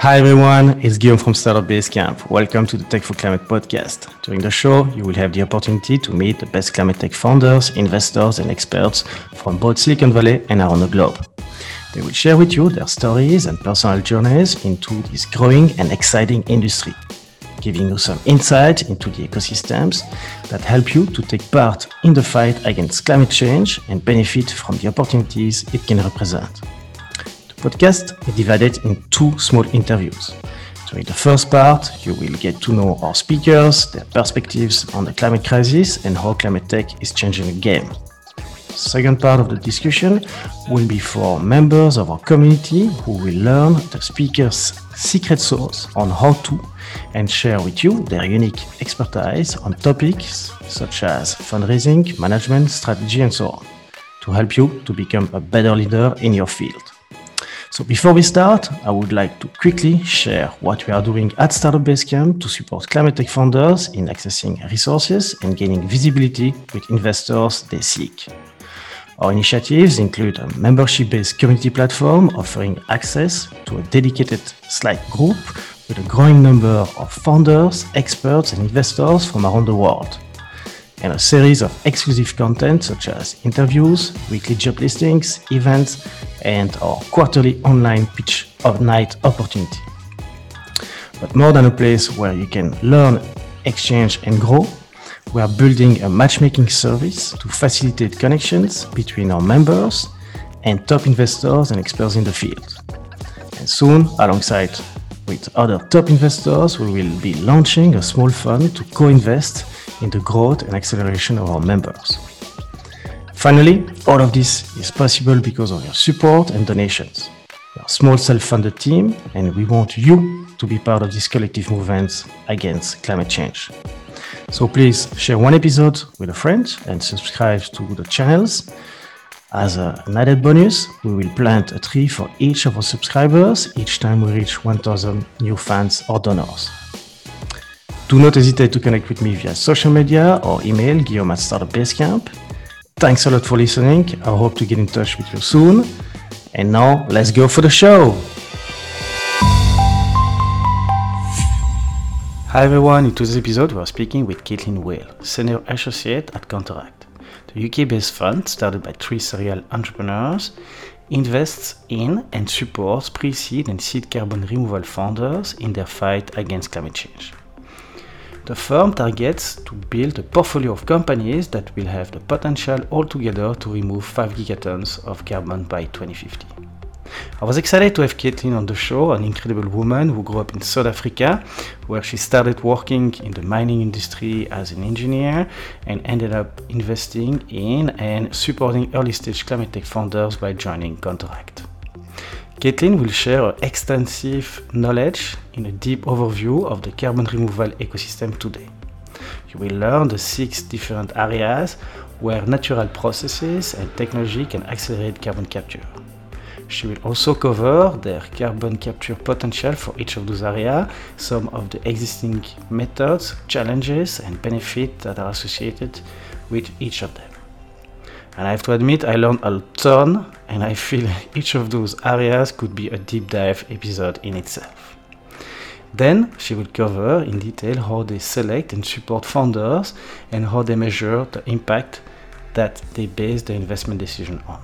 Hi everyone, it's Guillaume from Startup Basecamp. Welcome to the Tech for Climate podcast. During the show, you will have the opportunity to meet the best climate tech founders, investors, and experts from both Silicon Valley and around the globe. They will share with you their stories and personal journeys into this growing and exciting industry, giving you some insight into the ecosystems that help you to take part in the fight against climate change and benefit from the opportunities it can represent podcast is divided in two small interviews. So in the first part, you will get to know our speakers, their perspectives on the climate crisis, and how climate tech is changing the game. Second part of the discussion will be for members of our community who will learn the speaker's secret sauce on how to and share with you their unique expertise on topics such as fundraising, management, strategy, and so on to help you to become a better leader in your field. So before we start, I would like to quickly share what we are doing at Startup Basecamp to support climate tech founders in accessing resources and gaining visibility with investors they seek. Our initiatives include a membership-based community platform offering access to a dedicated Slack group with a growing number of founders, experts, and investors from around the world and a series of exclusive content such as interviews, weekly job listings, events, and our quarterly online pitch of night opportunity. But more than a place where you can learn, exchange, and grow, we are building a matchmaking service to facilitate connections between our members and top investors and experts in the field. And soon, alongside with other top investors, we will be launching a small fund to co-invest in the growth and acceleration of our members. Finally, all of this is possible because of your support and donations. We are a small self-funded team and we want you to be part of this collective movement against climate change. So please share one episode with a friend and subscribe to the channels. As an added bonus, we will plant a tree for each of our subscribers each time we reach 1000 new fans or donors. Do not hesitate to connect with me via social media or email guillaume at Startup Basecamp. Thanks a lot for listening. I hope to get in touch with you soon. And now, let's go for the show. Hi everyone, in today's episode we are speaking with Caitlin Whale, Senior Associate at Counteract. The UK-based fund, started by three serial entrepreneurs, invests in and supports pre-seed and seed carbon removal founders in their fight against climate change. The firm targets to build a portfolio of companies that will have the potential altogether to remove 5 gigatons of carbon by 2050. I was excited to have Caitlin on the show, an incredible woman who grew up in South Africa, where she started working in the mining industry as an engineer and ended up investing in and supporting early stage climate tech founders by joining Counteract. Caitlin will share extensive knowledge in a deep overview of the carbon removal ecosystem today. You will learn the six different areas where natural processes and technology can accelerate carbon capture. She will also cover their carbon capture potential for each of those areas, some of the existing methods, challenges, and benefits that are associated with each of them. And I have to admit, I learned a ton, and I feel each of those areas could be a deep dive episode in itself. Then she will cover in detail how they select and support founders and how they measure the impact that they base their investment decision on.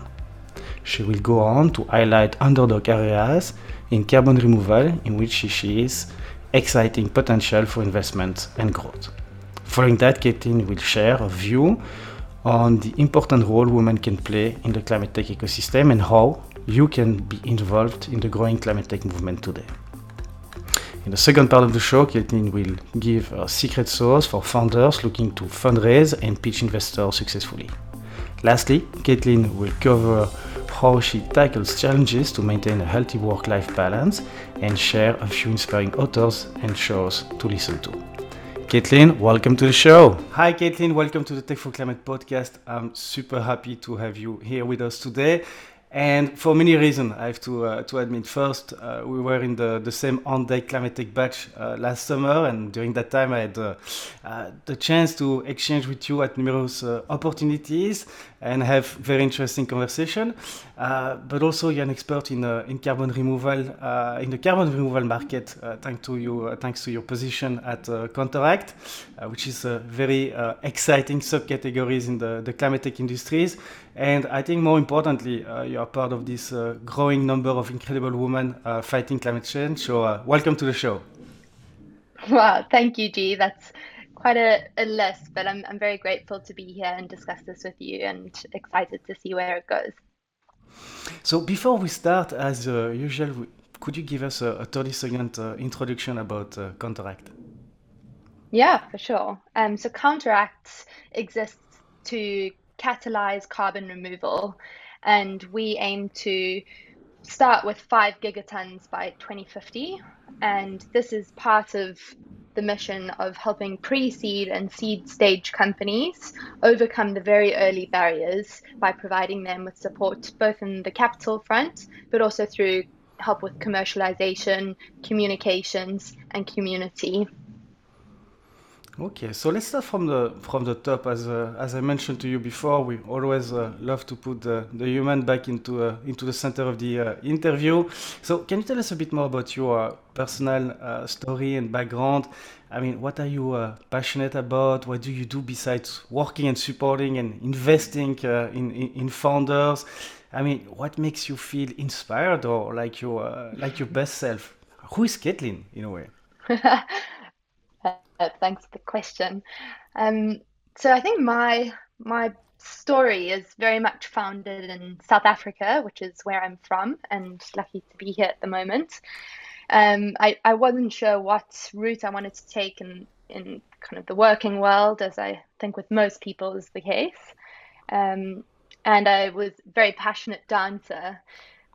She will go on to highlight underdog areas in carbon removal in which she sees exciting potential for investment and growth. Following that, Caitlin will share a view on the important role women can play in the climate tech ecosystem and how you can be involved in the growing climate tech movement today. In the second part of the show, Caitlin will give a secret sauce for founders looking to fundraise and pitch investors successfully. Lastly, Caitlin will cover how she tackles challenges to maintain a healthy work life balance and share a few inspiring authors and shows to listen to. Caitlin, welcome to the show. Hi, Caitlin. Welcome to the Tech for Climate podcast. I'm super happy to have you here with us today. And for many reasons, I have to uh, to admit. First, uh, we were in the, the same on deck climate tech batch uh, last summer, and during that time, I had uh, uh, the chance to exchange with you at numerous uh, opportunities. and have very interesting conversation. But also you're an expert in in carbon removal in the carbon removal market thanks to you thanks to your position at Counteract, which is a very exciting subcategories in the, the climate tech industries. And I think more importantly, you are part of this growing number of incredible women fighting climate change. So welcome to the show. Wow, thank you, G. That's quite a, a list, but I'm, I'm very grateful to be here and discuss this with you and excited to see where it goes. So, before we start, as uh, usual, could you give us a, a 30 second uh, introduction about uh, Counteract? Yeah, for sure. Um, so, Counteract exists to catalyze carbon removal, and we aim to start with five gigatons by 2050. And this is part of the mission of helping pre seed and seed stage companies overcome the very early barriers by providing them with support both in the capital front, but also through help with commercialization, communications, and community. Okay, so let's start from the from the top. As uh, as I mentioned to you before, we always uh, love to put the, the human back into uh, into the center of the uh, interview. So, can you tell us a bit more about your personal uh, story and background? I mean, what are you uh, passionate about? What do you do besides working and supporting and investing in, in, in founders? I mean, what makes you feel inspired or like your like your best self? Who is Caitlin in a way? Thanks for the question. Um, so I think my my story is very much founded in South Africa, which is where I'm from, and lucky to be here at the moment. Um, I, I wasn't sure what route I wanted to take in, in kind of the working world, as I think with most people is the case. Um, and I was a very passionate dancer,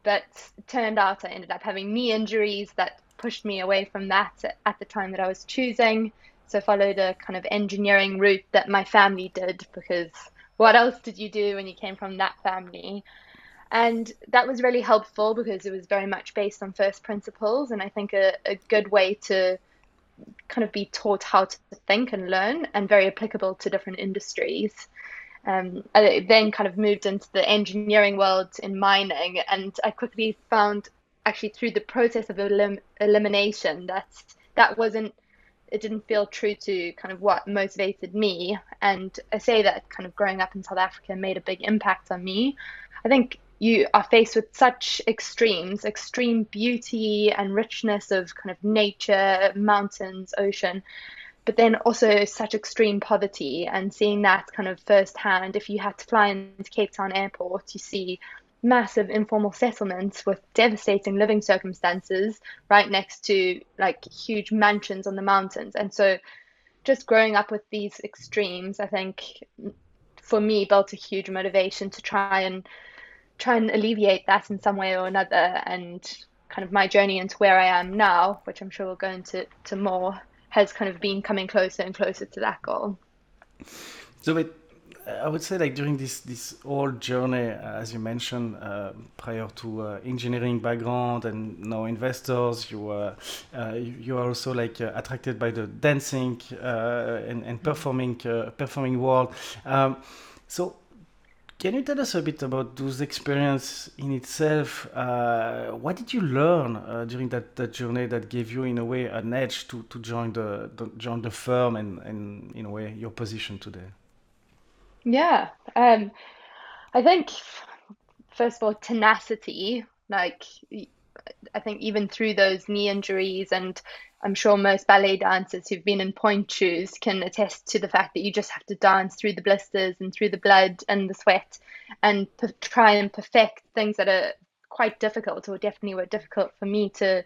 but turned out I ended up having knee injuries that pushed me away from that at the time that I was choosing. So followed a kind of engineering route that my family did because what else did you do when you came from that family? And that was really helpful because it was very much based on first principles. And I think a, a good way to kind of be taught how to think and learn and very applicable to different industries. Um, I then kind of moved into the engineering world in mining, and I quickly found actually through the process of elim- elimination that that wasn't it didn't feel true to kind of what motivated me. And I say that kind of growing up in South Africa made a big impact on me. I think you are faced with such extremes, extreme beauty and richness of kind of nature, mountains, ocean, but then also such extreme poverty and seeing that kind of firsthand. If you had to fly into Cape Town airport, you see massive informal settlements with devastating living circumstances right next to like huge mansions on the mountains. And so just growing up with these extremes, I think for me built a huge motivation to try and try and alleviate that in some way or another and kind of my journey into where I am now, which I'm sure we'll go into to more, has kind of been coming closer and closer to that goal. So it I would say like during this this whole journey, uh, as you mentioned, uh, prior to uh, engineering background and now investors, you uh, you are also like uh, attracted by the dancing uh, and, and performing performing world. Um, so. Can you tell us a bit about those experience in itself? what did you learn during that, that journey that gave you, in a way, an edge to, to join the, the join the firm and, and in a way your position today? Yeah. Um, I think, first of all, tenacity. Like, I think even through those knee injuries, and I'm sure most ballet dancers who've been in pointe shoes can attest to the fact that you just have to dance through the blisters and through the blood and the sweat and try and perfect things that are quite difficult or definitely were difficult for me to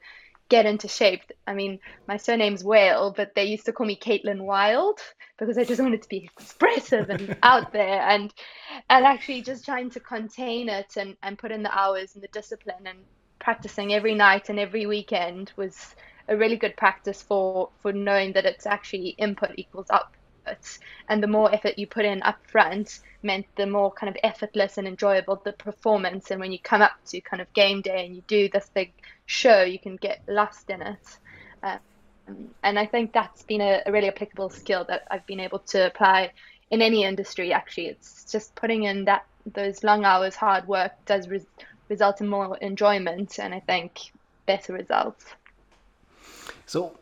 get into shape. I mean, my surname's Whale, but they used to call me Caitlin Wild because I just wanted to be expressive and out there and and actually just trying to contain it and, and put in the hours and the discipline and practicing every night and every weekend was a really good practice for for knowing that it's actually input equals output and the more effort you put in up front meant the more kind of effortless and enjoyable the performance and when you come up to kind of game day and you do this big show you can get lost in it um, and i think that's been a, a, really applicable skill that i've been able to apply in any industry actually it's just putting in that those long hours hard work does res- result in more enjoyment and i think better results so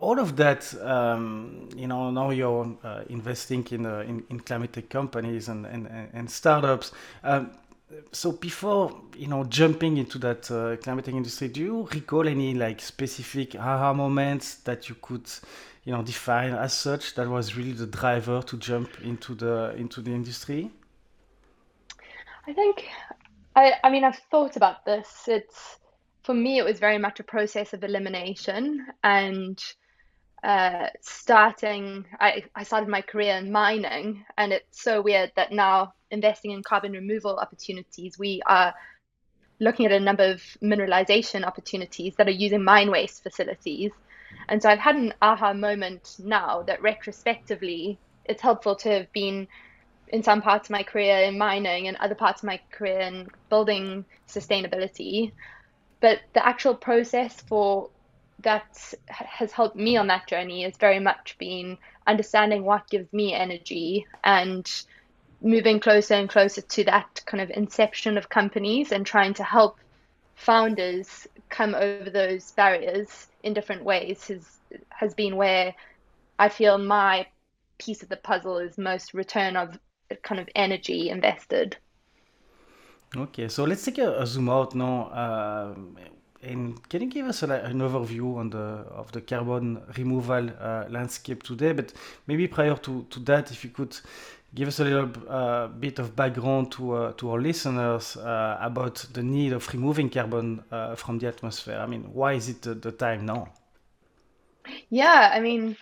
all of that, um, you know, now you're uh, investing in, uh, in, in climate tech companies and and, and startups. Um, so before you know jumping into that uh, climate tech industry, do you recall any like specific aha moments that you could, you know, define as such that was really the driver to jump into the into the industry? I think, I I mean, I've thought about this. It's for me, it was very much a process of elimination and uh, starting, I, I started my career in mining, and it's so weird that now investing in carbon removal opportunities, we are looking at a number of mineralization opportunities that are using mine waste facilities. And so I've had an aha moment now that retrospectively, it's helpful to have been in some parts of my career in mining and other parts of my career in building sustainability. But the actual process for that has helped me on that journey has very much been understanding what gives me energy and moving closer and closer to that kind of inception of companies and trying to help founders come over those barriers in different ways has has been where I feel my piece of the puzzle is most return of kind of energy invested. Okay, so let's take a, a zoom out now. Uh, and can you give us a, an overview on the of the carbon removal uh, landscape today? But maybe prior to, to that, if you could give us a little uh, bit of background to uh, to our listeners uh, about the need of removing carbon uh, from the atmosphere. I mean, why is it the, the time now? Yeah, I mean,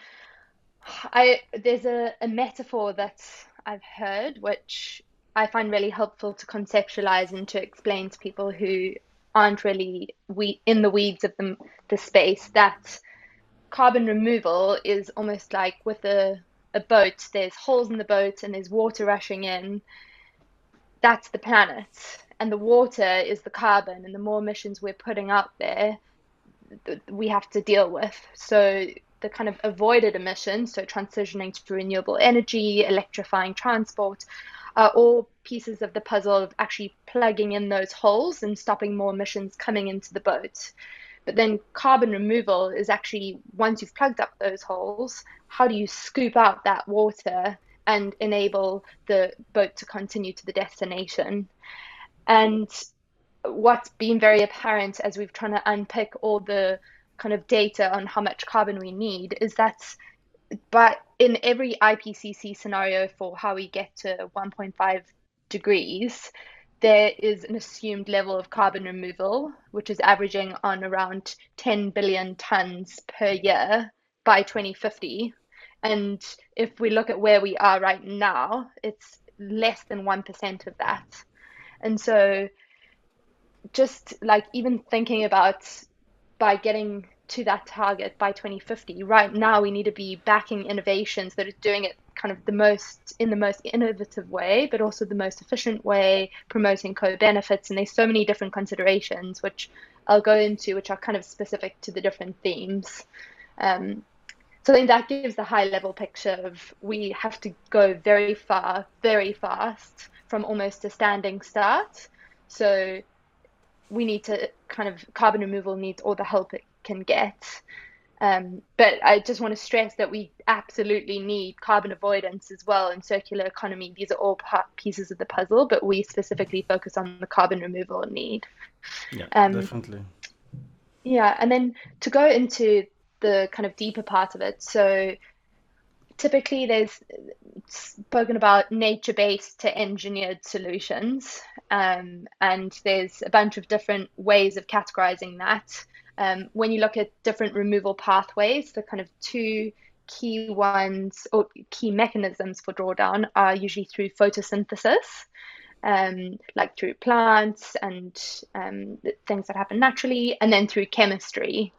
I there's a, a metaphor that I've heard which I find really helpful to conceptualize and to explain to people who aren't really we in the weeds of the, the space that carbon removal is almost like with a, a boat there's holes in the boat and there's water rushing in. That's the planet. And the water is the carbon and the more emissions we're putting out there we have to deal with. So the kind of avoided emissions so transitioning to renewable energy electrifying transport are all pieces of the puzzle of actually plugging in those holes and stopping more emissions coming into the boat. But then carbon removal is actually once you've plugged up those holes, how do you scoop out that water and enable the boat to continue to the destination? And what's been very apparent as we've tried to unpick all the kind of data on how much carbon we need is that but in every IPCC scenario for how we get to 1.5 degrees, there is an assumed level of carbon removal, which is averaging on around 10 billion tons per year by 2050. And if we look at where we are right now, it's less than 1% of that. And so, just like even thinking about by getting to that target by 2050. Right now, we need to be backing innovations that are doing it kind of the most in the most innovative way, but also the most efficient way, promoting co-benefits. And there's so many different considerations which I'll go into, which are kind of specific to the different themes. Um, so I think that gives the high level picture of we have to go very far, very fast from almost a standing start. So we need to kind of carbon removal needs all the help it can get. Um, but I just want to stress that we absolutely need carbon avoidance as well and circular economy. These are all part, pieces of the puzzle, but we specifically focus on the carbon removal need. Yeah, um, definitely. Yeah, and then to go into the kind of deeper part of it. So typically there's spoken about nature-based to engineered solutions, um, and there's a bunch of different ways of categorizing that. Um, when you look at different removal pathways, the kind of two key ones or key mechanisms for drawdown are usually through photosynthesis, um, like through plants and um, things that happen naturally, and then through chemistry.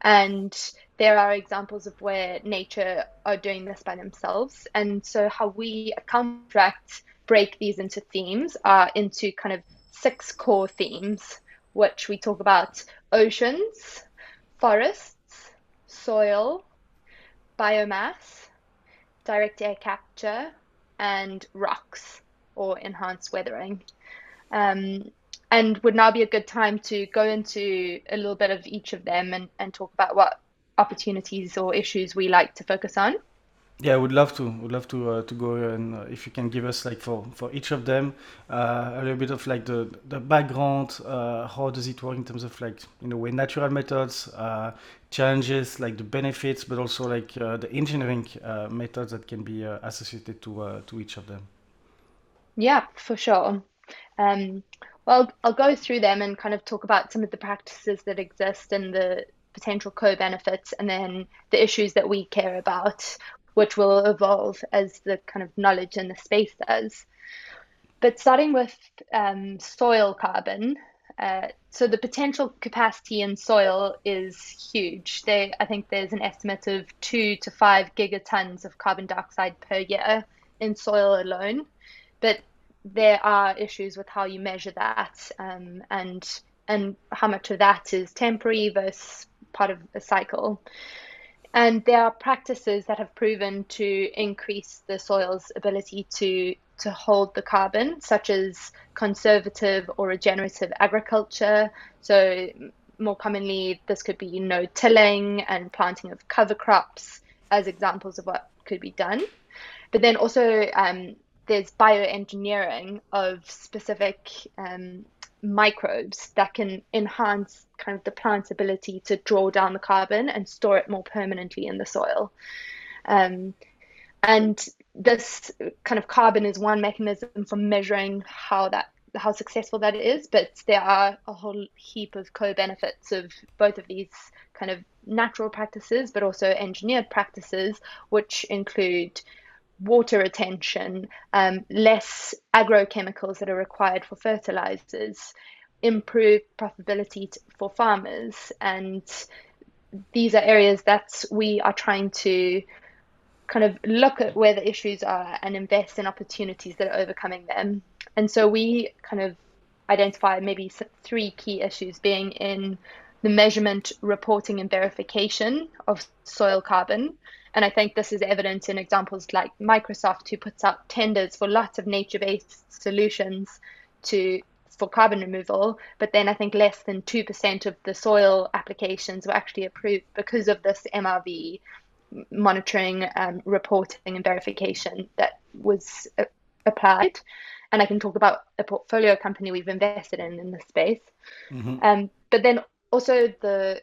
And there are examples of where nature are doing this by themselves. And so, how we contract break these into themes are into kind of six core themes which we talk about oceans, forests, soil, biomass, direct air capture, and rocks or enhanced weathering. Um, and would now be a good time to go into a little bit of each of them and, and talk about what opportunities or issues we like to focus on. Yeah, I would love to. Would love to uh, to go and uh, if you can give us like for for each of them uh, a little bit of like the the background. Uh, how does it work in terms of like in a way natural methods, uh, challenges, like the benefits, but also like uh, the engineering methods that can be associated to to each of them. Yeah, for sure. Um, well, I'll go through them and kind of talk about some of the practices that exist and the potential co-benefits, and then the issues that we care about which will evolve as the kind of knowledge in the space does. But starting with um, soil carbon, uh, so the potential capacity in soil is huge. They, I think there's an estimate of two to five gigatons of carbon dioxide per year in soil alone. But there are issues with how you measure that um, and and how much of that is temporary versus part of a cycle. And there are practices that have proven to increase the soil's ability to, to hold the carbon, such as conservative or regenerative agriculture. So, more commonly, this could be no tilling and planting of cover crops as examples of what could be done. But then also, um, there's bioengineering of specific um, microbes that can enhance kind of the plant's ability to draw down the carbon and store it more permanently in the soil. Um, and this kind of carbon is one mechanism for measuring how that how successful that is, but there are a whole heap of co-benefits of both of these kind of natural practices, but also engineered practices, which include water retention, um, less agrochemicals that are required for fertilizers, improved profitability for farmers. And these are areas that we are trying to kind of look at where the issues are and invest in opportunities that are overcoming them. And so we kind of identify maybe three key issues being in the measurement, reporting, and verification of soil carbon. And I think this is evident in examples like Microsoft, who puts out tenders for lots of nature based solutions to for carbon removal, but then I think less than 2% of the soil applications were actually approved because of this MRV monitoring, um, reporting, and verification that was uh, applied. And I can talk about a portfolio company we've invested in in this space. Mm-hmm. Um, but then also the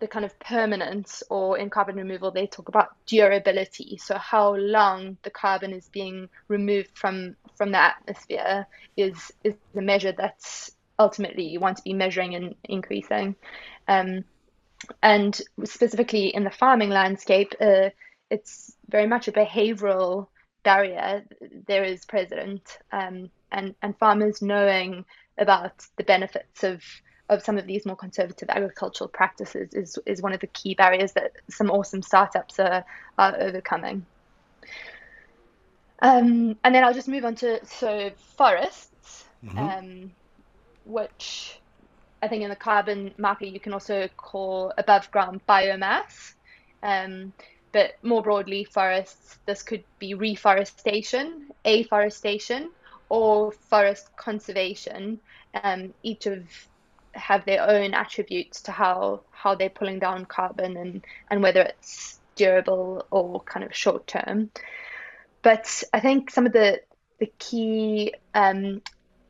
the kind of permanence or in carbon removal they talk about durability. So how long the carbon is being removed from from the atmosphere is is the measure that's ultimately you want to be measuring and increasing. Um, and specifically in the farming landscape uh, it's very much a behavioral barrier. There is present um, and and farmers knowing about the benefits of of some of these more conservative agricultural practices is, is one of the key barriers that some awesome startups are, are overcoming. Um, and then I'll just move on to so forests, mm-hmm. um, which I think in the carbon market you can also call above ground biomass. Um, but more broadly, forests, this could be reforestation, afforestation, or forest conservation. Um, each of have their own attributes to how how they're pulling down carbon and and whether it's durable or kind of short term. But I think some of the the key um,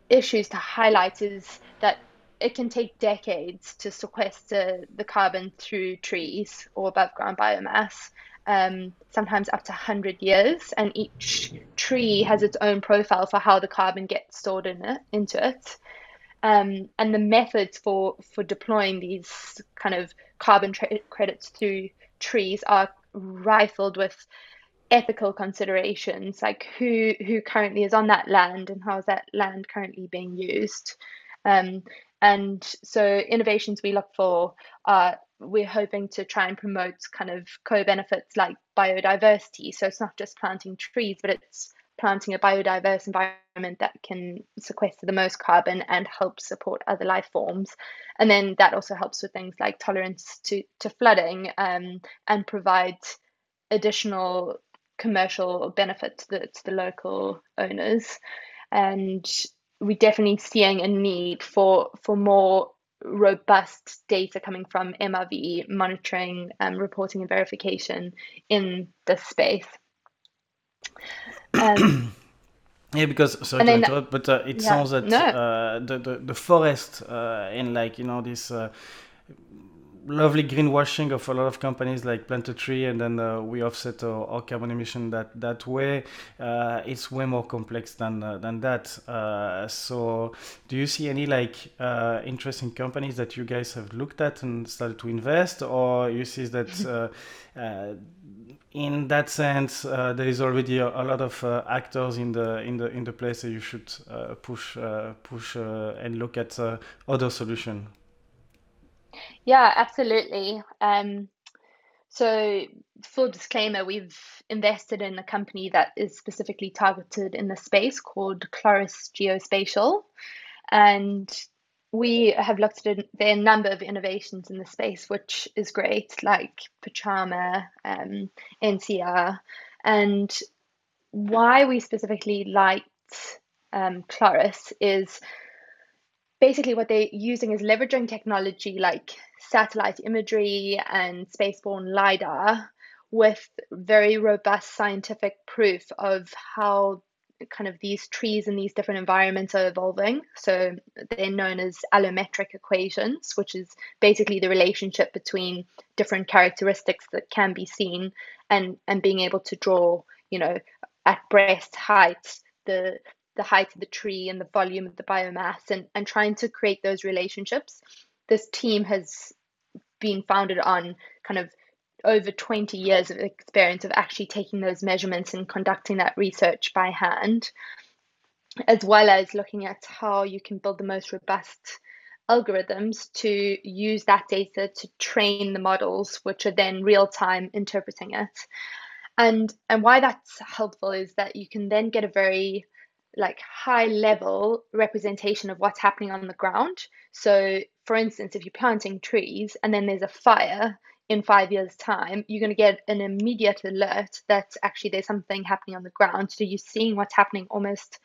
issues to highlight is that it can take decades to sequester the carbon through trees or above ground biomass, um, sometimes up to 100 years. And each tree has its own profile for how the carbon gets stored in it, into it um, and the methods for for deploying these kind of carbon tra- credits through trees are rifled with ethical considerations like who who currently is on that land and how is that land currently being used. Um, and so innovations we look for are we're hoping to try and promote kind of co-benefits like biodiversity. So it's not just planting trees but it's planting a biodiverse environment that can sequester the most carbon and help support other life forms. And then that also helps with things like tolerance to, to flooding um, and provide additional commercial benefit to the, to the local owners. And we're definitely seeing a need for for more robust data coming from MRV monitoring, um, reporting, and verification in this space. Um, yeah, because sorry to interrupt, but uh, it yeah, sounds that no. uh, the, the the forest uh, in like you know this uh, lovely greenwashing of a lot of companies like plant a tree and then uh, we offset our, our, carbon emission that that way uh, it's way more complex than uh, than that uh, so do you see any like uh, interesting companies that you guys have looked at and started to invest or you see that uh, in that sense, uh, there is already a, a lot of uh, actors in the in the in the place that you should uh, push push and look at other solution. Yeah, absolutely. Um, so, full disclaimer, we've invested in a company that is specifically targeted in the space called Chloris Geospatial. And we have looked at a, number of innovations in the space, which is great, like Pachama, um, NCR. And why we specifically liked um, Chloris is basically what they're using is leveraging technology like satellite imagery and spaceborne lidar with very robust scientific proof of how kind of these trees in these different environments are evolving. So they're known as allometric equations, which is basically the relationship between different characteristics that can be seen and and being able to draw, you know, at breast height the the height of the tree and the volume of the biomass and, and trying to create those relationships. This team has been founded on kind of over 20 years of experience of actually taking those measurements and conducting that research by hand, as well as looking at how you can build the most robust algorithms to use that data to train the models, which are then real time interpreting it. And, and why that's helpful is that you can then get a very like high level representation of what's happening on the ground. So, for instance, if you're planting trees and then there's a fire in five years' time, you're going to get an immediate alert that actually there's something happening on the ground. So, you're seeing what's happening almost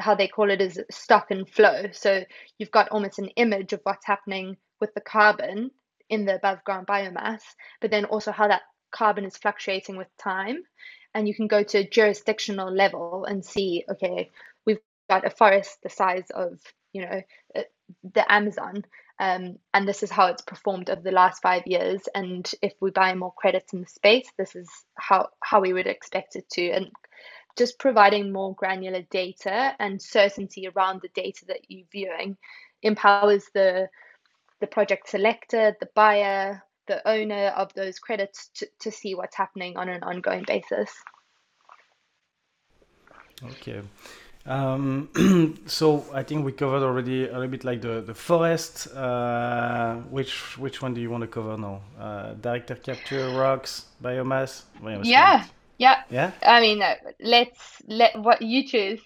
how they call it is stock and flow. So, you've got almost an image of what's happening with the carbon in the above ground biomass, but then also how that carbon is fluctuating with time and you can go to a jurisdictional level and see okay we've got a forest the size of you know uh, the amazon um, and this is how it's performed over the last five years and if we buy more credits in the space this is how how we would expect it to and just providing more granular data and certainty around the data that you're viewing empowers the the project selector the buyer the owner of those credits to, to see what's happening on an ongoing basis. Okay. Um, so I think we covered already a little bit like the, the forest. Uh, which which one do you want to cover now? Uh, direct air capture, rocks, biomass. biomass yeah, yeah, yeah. I mean, uh, let's let what you choose.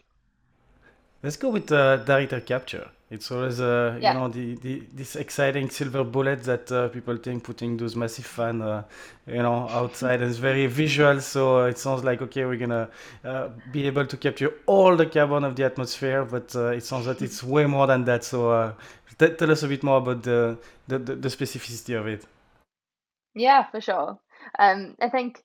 Let's go with uh, direct air capture. It's always, uh, yeah. you know, the, the this exciting silver bullet that uh, people think putting those massive fan, uh, you know, outside is very visual. So it sounds like okay, we're gonna uh, be able to capture all the carbon of the atmosphere, but uh, it sounds that it's way more than that. So uh, t- tell us a bit more about the, the, the the specificity of it. Yeah, for sure. Um, I think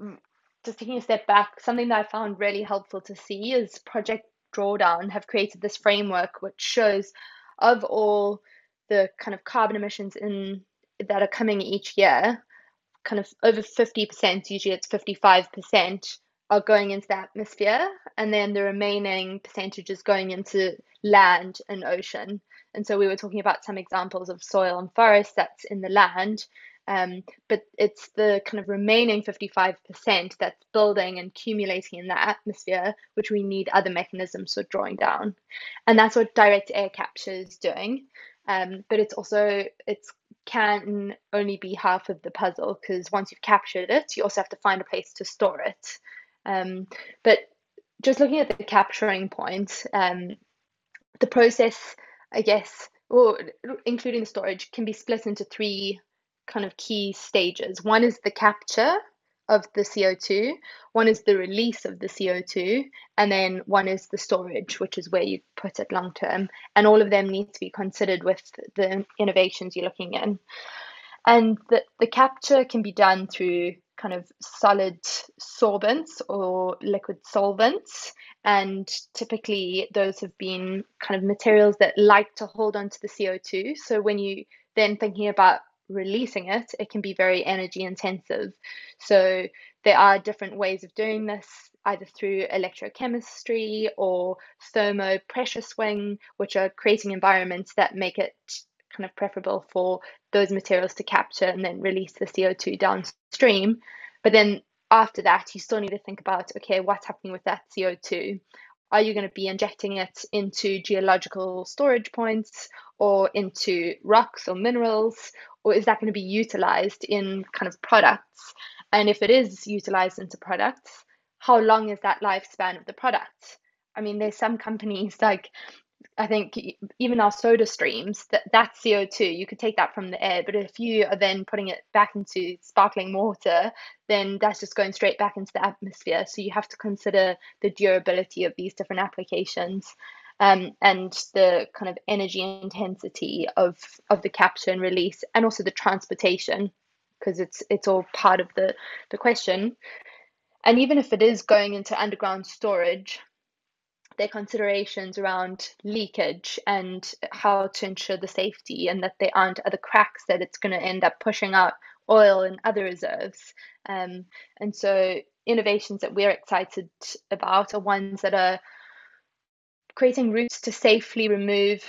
mm, just taking a step back, something that I found really helpful to see is Project Drawdown have created this framework which shows of all the kind of carbon emissions in that are coming each year, kind of over 50%, usually it's 55%, are going into the atmosphere, and then the remaining percentage is going into land and ocean. And so we were talking about some examples of soil and forest that's in the land, um, but it's the kind of remaining 55% that's building and accumulating in the atmosphere, which we need other mechanisms for drawing down. And that's what direct air capture is doing. Um, but it's also, it can only be half of the puzzle because once you've captured it, you also have to find a place to store it. Um, but just looking at the capturing point, um, the process, I guess, or including the storage, can be split into three kind of key stages. One is the capture of the CO2, one is the release of the CO2, and then one is the storage, which is where you put it long term. And all of them need to be considered with the innovations you're looking in. And the, the capture can be done through kind of solid sorbents or liquid solvents. And typically, those have been kind of materials that like to hold onto the CO2. So when you then thinking about releasing it, it can be very energy intensive. So there are different ways of doing this, either through electrochemistry or thermo pressure swing, which are creating environments that make it kind of preferable for those materials to capture and then release the CO2 downstream. But then after that, you still need to think about okay, what's happening with that CO2? Are you going to be injecting it into geological storage points or into rocks or minerals? Or is that going to be utilized in kind of products? And if it is utilized into products, how long is that lifespan of the product? I mean, there's some companies like I think even our soda streams, that that CO2, you could take that from the air, but if you are then putting it back into sparkling water, then that's just going straight back into the atmosphere. So you have to consider the durability of these different applications. Um, and the kind of energy intensity of of the capture and release, and also the transportation, because it's it's all part of the the question. And even if it is going into underground storage, their considerations around leakage and how to ensure the safety and that there aren't other cracks that it's going to end up pushing out oil and other reserves. Um, and so innovations that we're excited about are ones that are creating routes to safely remove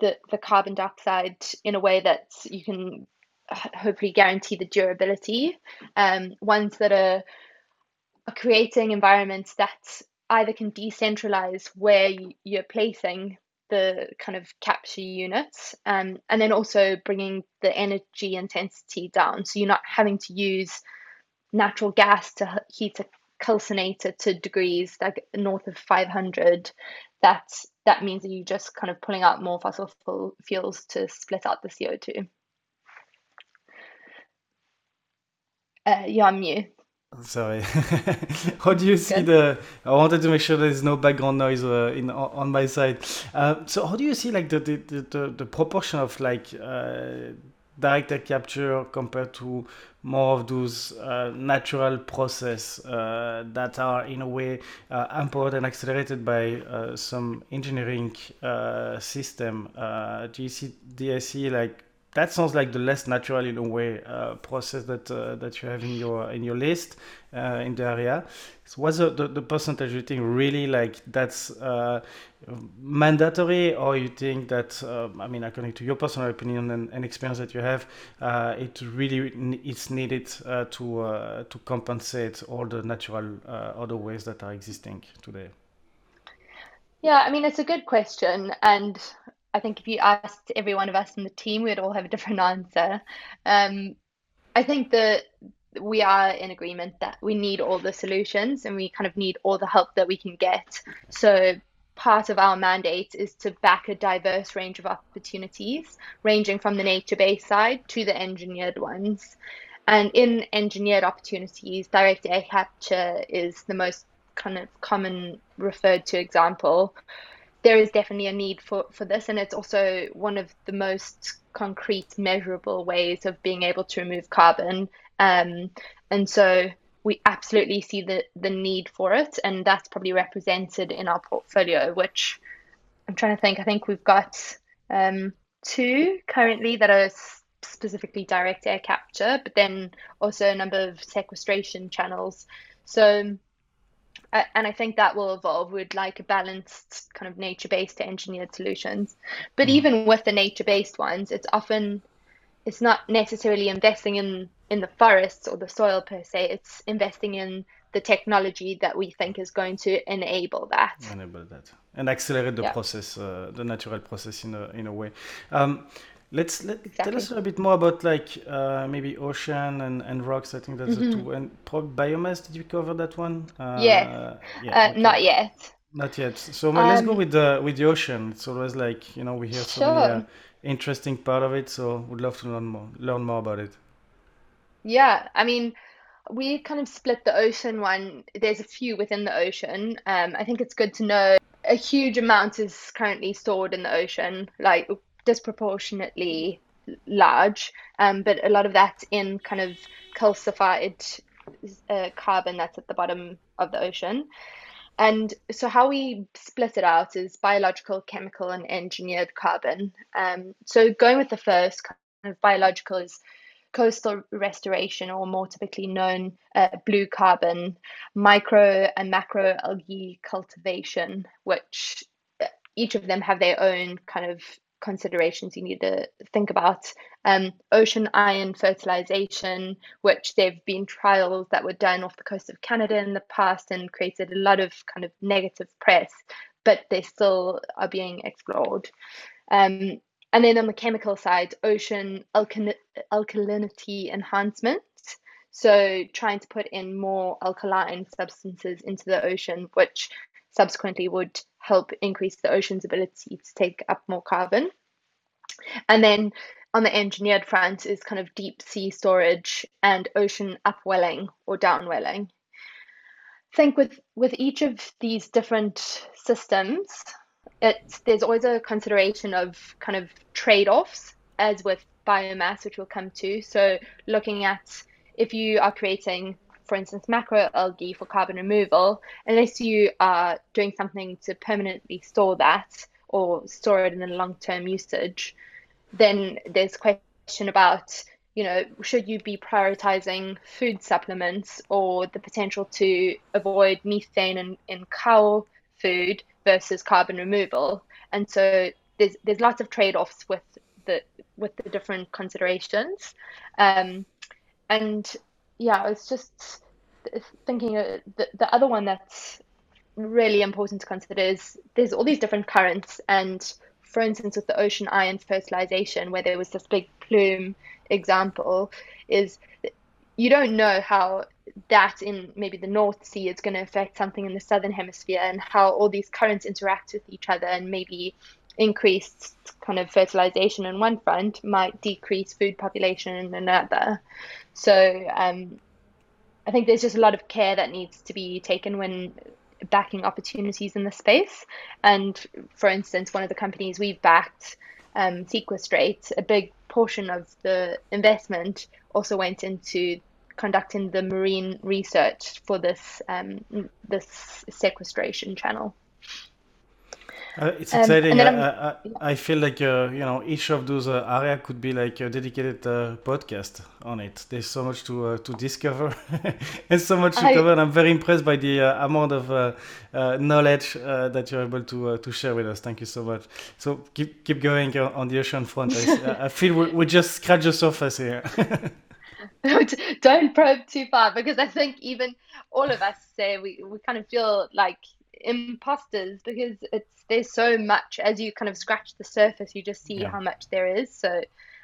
the, the carbon dioxide in a way that you can hopefully guarantee the durability. Um, ones that are, are creating environments that either can decentralize where you're placing the kind of capture units um, and then also bringing the energy intensity down so you're not having to use natural gas to heat a calcinator to degrees like north of 500 that's that means that you're just kind of pulling out more fossil fuels to split out the co2 uh, yeah i'm new Sorry. How do you see Good. the? I wanted to make sure there's no background noise uh, in on my side. Uh, so how do you see like the the, the, the proportion of like uh, direct capture compared to more of those uh, natural process uh, that are in a way uh, empowered and accelerated by some engineering system? do you see DSE like that sounds like the less natural in a way uh, process that uh, that you have in your in your list uh, in the area. So was the, the, percentage you think really like that's uh, mandatory, or you think that uh, I mean, according to your personal opinion and, and experience that you have, uh, it really it's needed to to compensate all the natural other ways that are existing today. Yeah, I mean, it's a good question. And I think if you asked every one of us in the team, we'd all have a different answer. Um, I think that we are in agreement that we need all the solutions and we kind of need all the help that we can get. So part of our mandate is to back a diverse range of opportunities, ranging from the nature-based side to the engineered ones. And in engineered opportunities, direct air capture is the most kind of common referred to example there is definitely a need for, for this, and it's also one of the most concrete, measurable ways of being able to remove carbon. Um, and so we absolutely see the, the need for it, and that's probably represented in our portfolio, which I'm trying to think. I think we've got um, two currently that are specifically direct air capture, but then also a number of sequestration channels. So and I think that will evolve with like a balanced kind of nature-based to engineered solutions. But mm. even with the nature-based ones, it's often it's not necessarily investing in in the forests or the soil per se. It's investing in the technology that we think is going to enable that. Enable that and accelerate the yeah. process, uh, the natural process in a in a way. Um, Let's let, exactly. tell us a bit more about like uh, maybe ocean and, and rocks. I think that's mm-hmm. the two. And probably biomass. Did you cover that one? Uh, yeah. yeah uh, okay. Not yet. Not yet. So um, let's go um, with the with the ocean. It's always like you know we hear so sure. many uh, interesting part of it. So would love to learn more learn more about it. Yeah, I mean, we kind of split the ocean one. There's a few within the ocean. Um, I think it's good to know a huge amount is currently stored in the ocean, like disproportionately large, um, but a lot of that's in kind of calcified uh, carbon that's at the bottom of the ocean. And so, how we split it out is biological, chemical, and engineered carbon. Um, so, going with the first kind of biological is coastal restoration, or more typically known uh, blue carbon, micro and macro algae cultivation, which uh, each of them have their own kind of considerations you need to think about. Um, ocean iron fertilization, which there have been trials that were done off the coast of Canada in the past and created a lot of kind of negative press, but they still are being explored. Um, and then on the chemical side, ocean alkali- alkalinity enhancement. So trying to put in more alkaline substances into the ocean, which subsequently would help increase the ocean's ability to take up more carbon. And then on the engineered front is kind of deep sea storage and ocean upwelling or downwelling. I think with with each of these different systems, it's there's always a consideration of kind of trade-offs as with biomass which we'll come to so looking at if you are creating for instance macroalgae for carbon removal unless you are doing something to permanently store that or store it in a long-term usage then there's question about you know should you be prioritizing food supplements or the potential to avoid methane in, in cow food versus carbon removal. And so there's there's lots of trade-offs with the with the different considerations. Um, and yeah, it's just thinking uh, the, the other one that's really important to consider is there's all these different currents. And for instance with the ocean iron fertilization where there was this big plume example is you don't know how that in maybe the North Sea is going to affect something in the southern hemisphere and how all these currents interact with each other and maybe increased kind of fertilization in one front might decrease food population in another. So um, I think there's just a lot of care that needs to be taken when backing opportunities in the space. And for instance, one of the companies we've backed, um, Sequestrate, a big portion of the investment also went into conducting the marine research for this um, this sequestration channel. Uh, it's um, exciting. I, I, I, feel like uh, you know each of those uh, area could be like a dedicated uh, podcast on it. There's so much to uh, to discover and so much to I, cover. And I'm very impressed by the uh, amount of knowledge that you're able to to share with us. Thank you so much. So keep keep going on the ocean front. I, I feel we, we just scratch the surface here. don't probe too far because I think even all of us say we, we kind of feel like imposters because it's there's so much as you kind of scratch the surface you just see yeah. how much there is so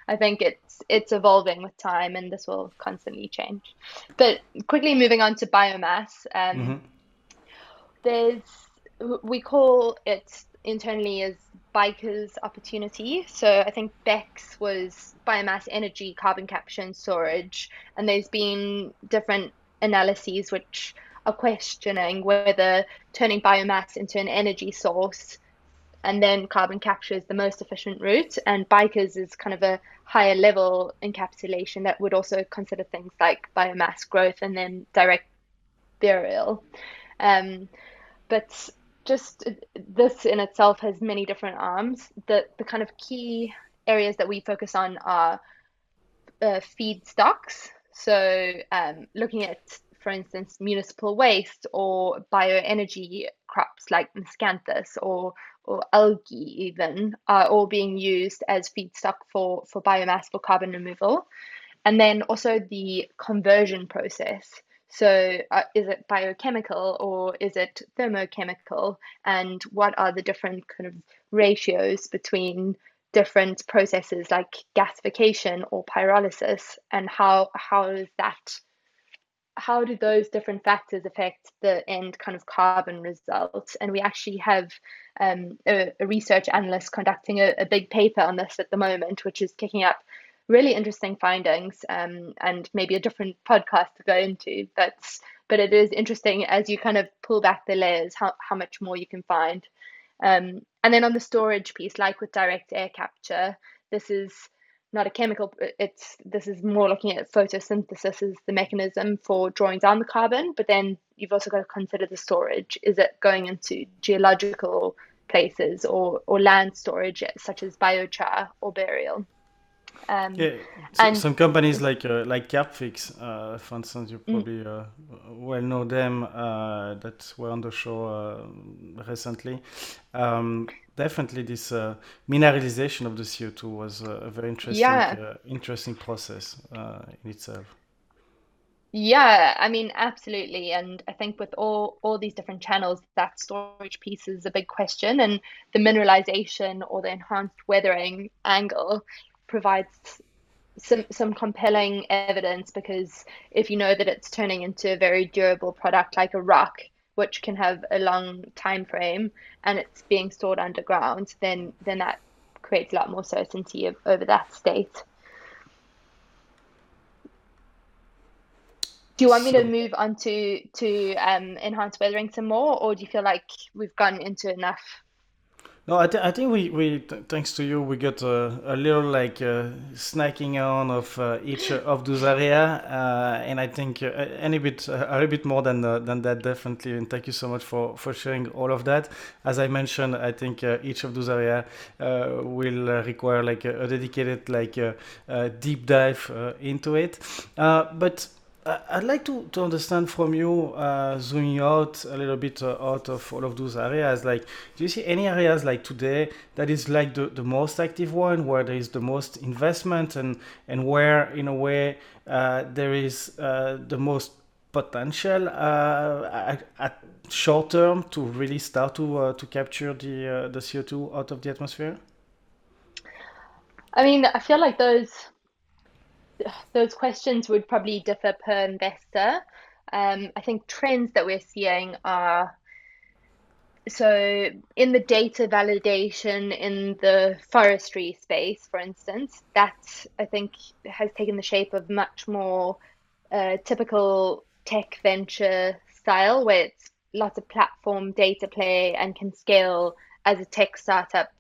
I think it's it's evolving with time and this will constantly change but quickly moving on to biomass um, mm-hmm. there's we call it internally as BiCRS opportunity. So I think BECCS was biomass energy, carbon capture and storage, and there's been different analyses which are questioning whether turning biomass into an energy source and then carbon capture is the most efficient route. And BiCRS is kind of a higher level encapsulation that would also consider things like biomass growth and then direct burial. Um, but just this in itself has many different arms. The the kind of key areas that we focus on are uh, feedstocks. So um, looking at, for instance, municipal waste or bioenergy crops like miscanthus or or algae even are all being used as feedstock for for biomass for carbon removal, and then also the conversion process. So, uh, is it biochemical or is it thermochemical? And what are the different kind of ratios between different processes like gasification or pyrolysis? And how how is that? How do those different factors affect the end kind of carbon result? And we actually have um, a, a, research analyst conducting a, a big paper on this at the moment, which is kicking up really interesting findings um, and maybe a different podcast to go into. But but it is interesting as you kind of pull back the layers how, how much more you can find. Um, and then on the storage piece, like with direct air capture, this is not a chemical. Uh, it's this is more looking at photosynthesis as the mechanism for drawing down the carbon. But then you've also got to consider the storage. Is it going into geological places or or land storage such as biochar or burial? Um, yeah, so, and some companies like uh, like Carbfix, uh, for instance, you mm. probably mm. uh, well know them uh, that were on the show uh, recently. Um, definitely, this uh, mineralization of the CO two was a very interesting yeah. interesting process in itself. Yeah, I mean, absolutely. And I think with all all these different channels, that storage piece is a big question. And the mineralization or the enhanced weathering angle provides some some compelling evidence because if you know that it's turning into a very durable product like a rock which can have a long time frame and it's being stored underground then then that creates a lot more certainty of, over that state. Do you want me to move on to to um, enhanced weathering some more or do you feel like we've gone into enough no, I, th- I think we, we th- thanks to you, we got a, a little like uh, snacking on of uh, each of those area, uh, and I think uh, any bit uh, a little bit more than uh, than that definitely. And thank you so much for for sharing all of that. As I mentioned, I think each of those area will require like a, a dedicated like deep dive into it, but I'd like to, to understand from you, uh, zooming out a little bit uh, out of all of those areas. Like, do you see any areas like today that is like the, the most active one, where there is the most investment, and and where in a way uh, there is uh, the most potential uh, at, at, short term to really start to uh, to capture the the CO two out of the atmosphere? I mean, I feel like those those questions would probably differ per investor. Um, I think trends that we're seeing are so in the data validation in the forestry space, for instance, that I think has taken the shape of much more uh, typical tech venture style, where it's lots of platform data play and can scale as a tech startup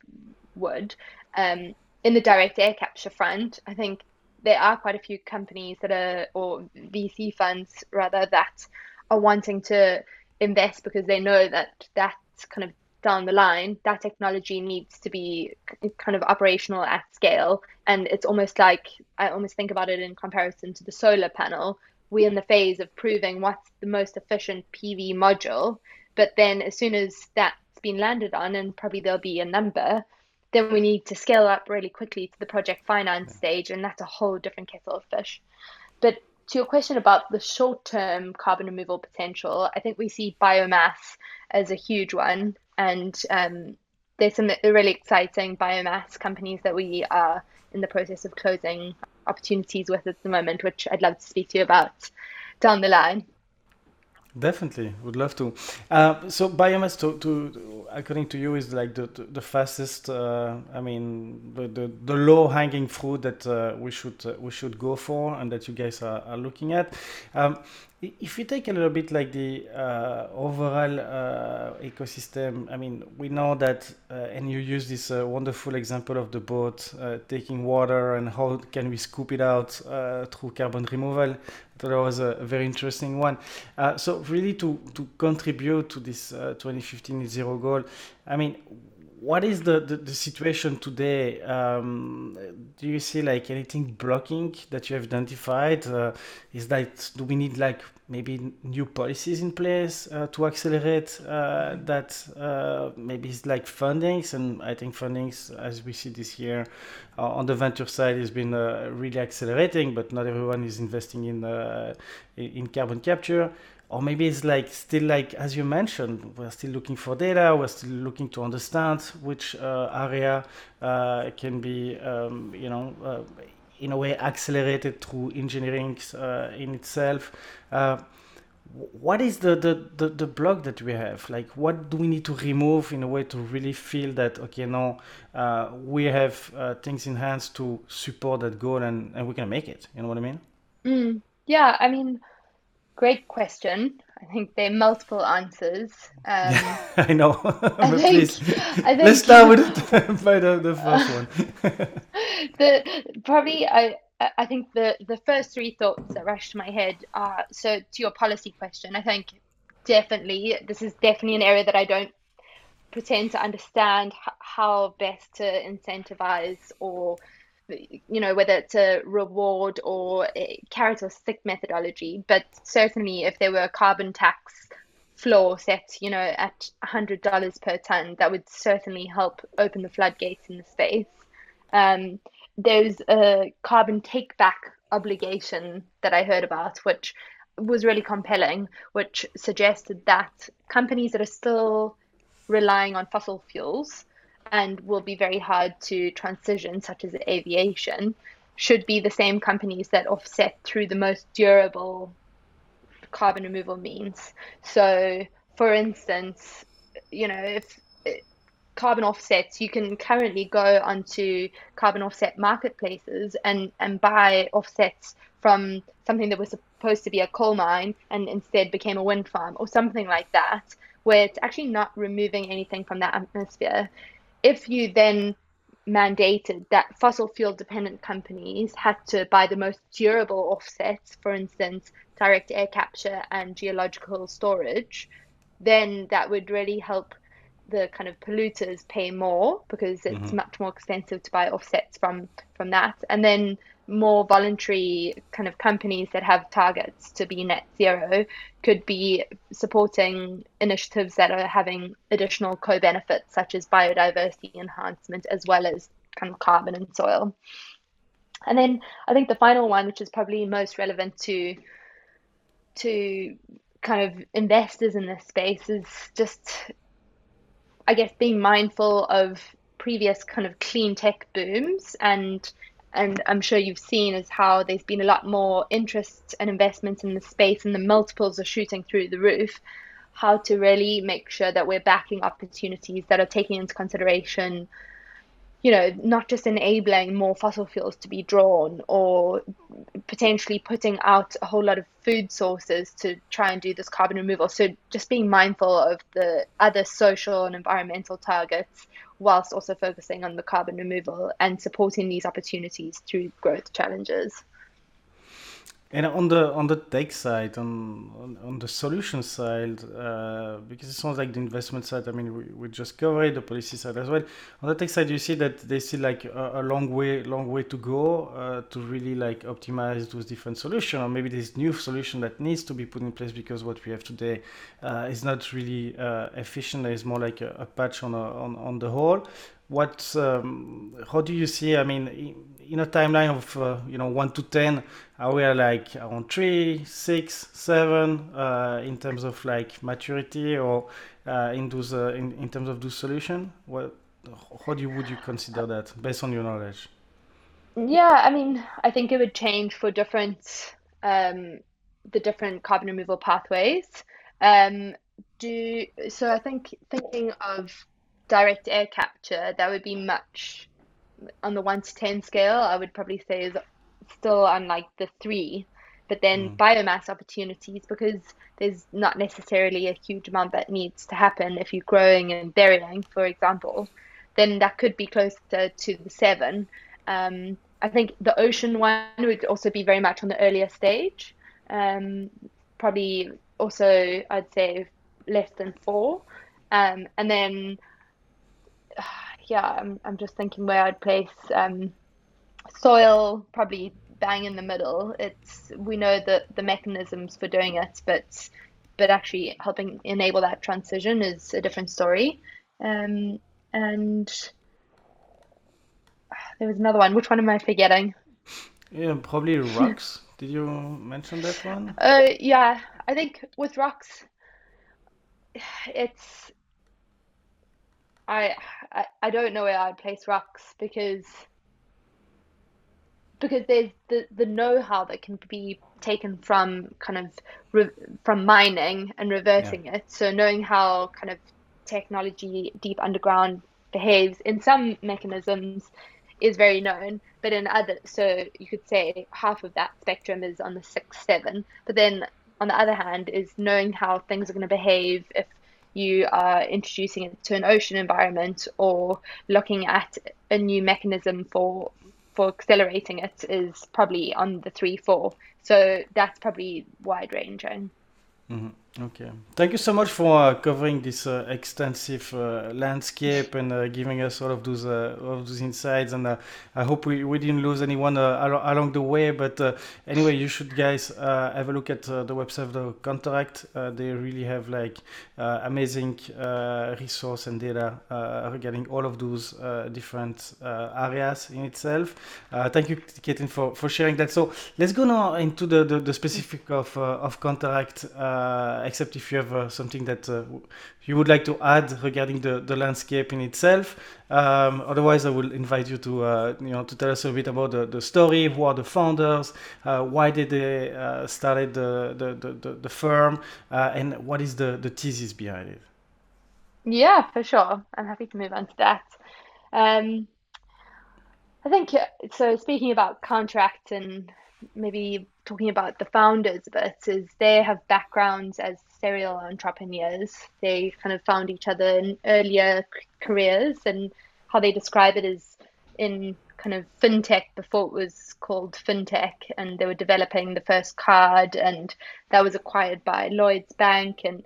would. Um, in the direct air capture front, I think there are quite a few companies that are, or VC funds rather, that are wanting to invest because they know that that's kind of down the line, that technology needs to be kind of operational at scale. And it's almost like I almost think about it in comparison to the solar panel. We're in the phase of proving what's the most efficient PV module. But then as soon as that's been landed on, and probably there'll be a number, then we need to scale up really quickly to the project finance stage, and that's a whole different kettle of fish. But to your question about the short term carbon removal potential, I think we see biomass as a huge one. And um, there's some really exciting biomass companies that we are in the process of closing opportunities with at the moment, which I'd love to speak to you about down the line. Definitely, would love to. Uh, so biomass, to, to, according to you, is like the the, fastest. Uh, I mean, the, the, the low hanging fruit that uh, we should uh, we should go for, and that you guys are, are looking at. Um, if you take a little bit like the uh, overall uh, ecosystem, I mean, we know that, and you use this wonderful example of the boat taking water and how can we scoop it out through carbon removal. That was a very interesting one. so really to, to contribute to this 2015 zero goal, I mean, what is the, the, the situation today? Um, do you see like anything blocking that you have identified? Uh, is that do we need like maybe new policies in place uh, to accelerate uh, that? Uh, maybe it's like fundings, and I think fundings, as we see this year, uh, on the venture side, has been uh, really accelerating, but not everyone is investing in in carbon capture or maybe it's like still like as you mentioned we're still looking for data we're still looking to understand which uh, area uh, can be um, you know uh, in a way accelerated through engineering uh, in itself uh, what is the, the, the, the block that we have? Like, what do we need to remove in a way to really feel that, okay, now uh, we have uh, things in hands to support that goal and, and we can make it? You know what I mean? Mm, yeah, I mean, great question. I think there are multiple answers. Um, I know, I think, please, I think let's start with by the, the first one. the probably I I think the the first three thoughts that rush to my head are so to your policy question. I think definitely this is definitely an area that I don't pretend to understand h- how best to incentivize or you know whether it's a reward or a carrot or stick methodology but certainly if there were a carbon tax floor set you know at $100 per ton that would certainly help open the floodgates in the space. Um, there's a carbon take back obligation that I heard about, which was really compelling, which suggested that companies that are still relying on fossil fuels and will be very hard to transition, such as aviation, should be the same companies that offset through the most durable carbon removal means. So, for instance, you know, if eh, carbon offsets, you can currently go onto carbon offset marketplaces and, and buy offsets from something that was supposed to be a coal mine and instead became a wind farm or something like that, where it's actually not removing anything from the atmosphere. If you then mandated that fossil fuel dependent companies had to buy the most durable offsets, for instance, direct air capture and geological storage, then that would really help the kind of polluters pay more because it's mm-hmm. much more expensive to buy offsets from from that and then more voluntary kind of companies that have targets to be net zero could be supporting initiatives that are having additional co-benefits such as biodiversity enhancement as well as kind of carbon and soil. And then i think the final one which is probably most relevant to to kind of investors in this space is just I guess being mindful of previous kind of clean tech booms and and I'm sure you've seen is how there's been a lot more interest and investment in the space and the multiples are shooting through the roof. How to really make sure that we're backing opportunities that are taking into consideration you know, not just enabling more fossil fuels to be drawn or potentially putting out a whole lot of food sources to try and do this carbon removal. So just being mindful of the other social and environmental targets whilst also focusing on the carbon removal and supporting these opportunities through growth challenges. And on the on the tech side, on on, on the solution side, uh, because it sounds like the investment side. I mean, we, we just covered the policy side as well. On the tech side, you see that there's still like a, a long way long way to go uh, to really like optimize those different solutions, or maybe there's new solution that needs to be put in place because what we have today uh, is not really uh, efficient. It's more like a, a patch on a, on on the whole what um, how do you see i mean in a timeline of uh, you know 1 to 10 are we like on three, six, seven uh, in terms of like maturity or uh, in those uh, in, in terms of those solution what how do you would you consider that based on your knowledge yeah i mean i think it would change for different um, the different carbon removal pathways um, do so i think thinking of direct air capture, that would be much on the one to ten scale. I would probably say is still on like the three, but then mm. biomass opportunities because there's not necessarily a huge amount that needs to happen if you're growing and burying, for example. Then that could be closer to the seven. Um, I think the ocean one would also be very much on the earlier stage. Um, probably also I'd say less than four. Um, and then yeah, I'm, I'm just thinking where I'd place um, soil, probably bang in the middle. It's we know that the mechanisms for doing it, but but actually helping enable that transition is a different story. Um, and there was another one. Which one am I forgetting? Yeah, probably rocks. Did you mention that one? Uh, yeah, I think with rocks, it's I, I I don't know where I'd place rocks because because there's the, the know-how that can be taken from kind of re, from mining and reversing yeah. it. So knowing how kind of technology deep underground behaves in some mechanisms is very known, but in other, so you could say half of that spectrum is on the six seven. But then on the other hand, is knowing how things are going to behave if you are introducing it to an ocean environment or looking at a new mechanism for for accelerating it is probably on the three four. So that's probably wide ranging. Mm-hmm. Okay. Thank you so much for uh, covering this uh, extensive uh, landscape and uh, giving us all of those uh, all of those insights. And uh, I hope we, we didn't lose anyone uh, al- along the way. But uh, anyway, you should guys uh, have a look at the website of the Counteract. they really have like amazing resource and data regarding all of those different areas in itself. thank you, Caitlin, for, for sharing that. So let's go now into the, the, the specific of of Counteract except if you have uh, something that uh, you would like to add regarding the, the landscape in itself. Um, otherwise, I will invite you to uh, you know to tell us a bit about the, the story. Who are the founders? why did they started the, the, the, the firm? and what is the, the thesis behind it? Yeah, for sure. I'm happy to move on to that. Um, I think so. Speaking about Counteract and maybe talking about the founders a bit is they have backgrounds as serial entrepreneurs. They kind of found each other in earlier careers, and how they describe it is in kind of fintech before it was called fintech, and they were developing the first card, and that was acquired by Lloyds Bank, and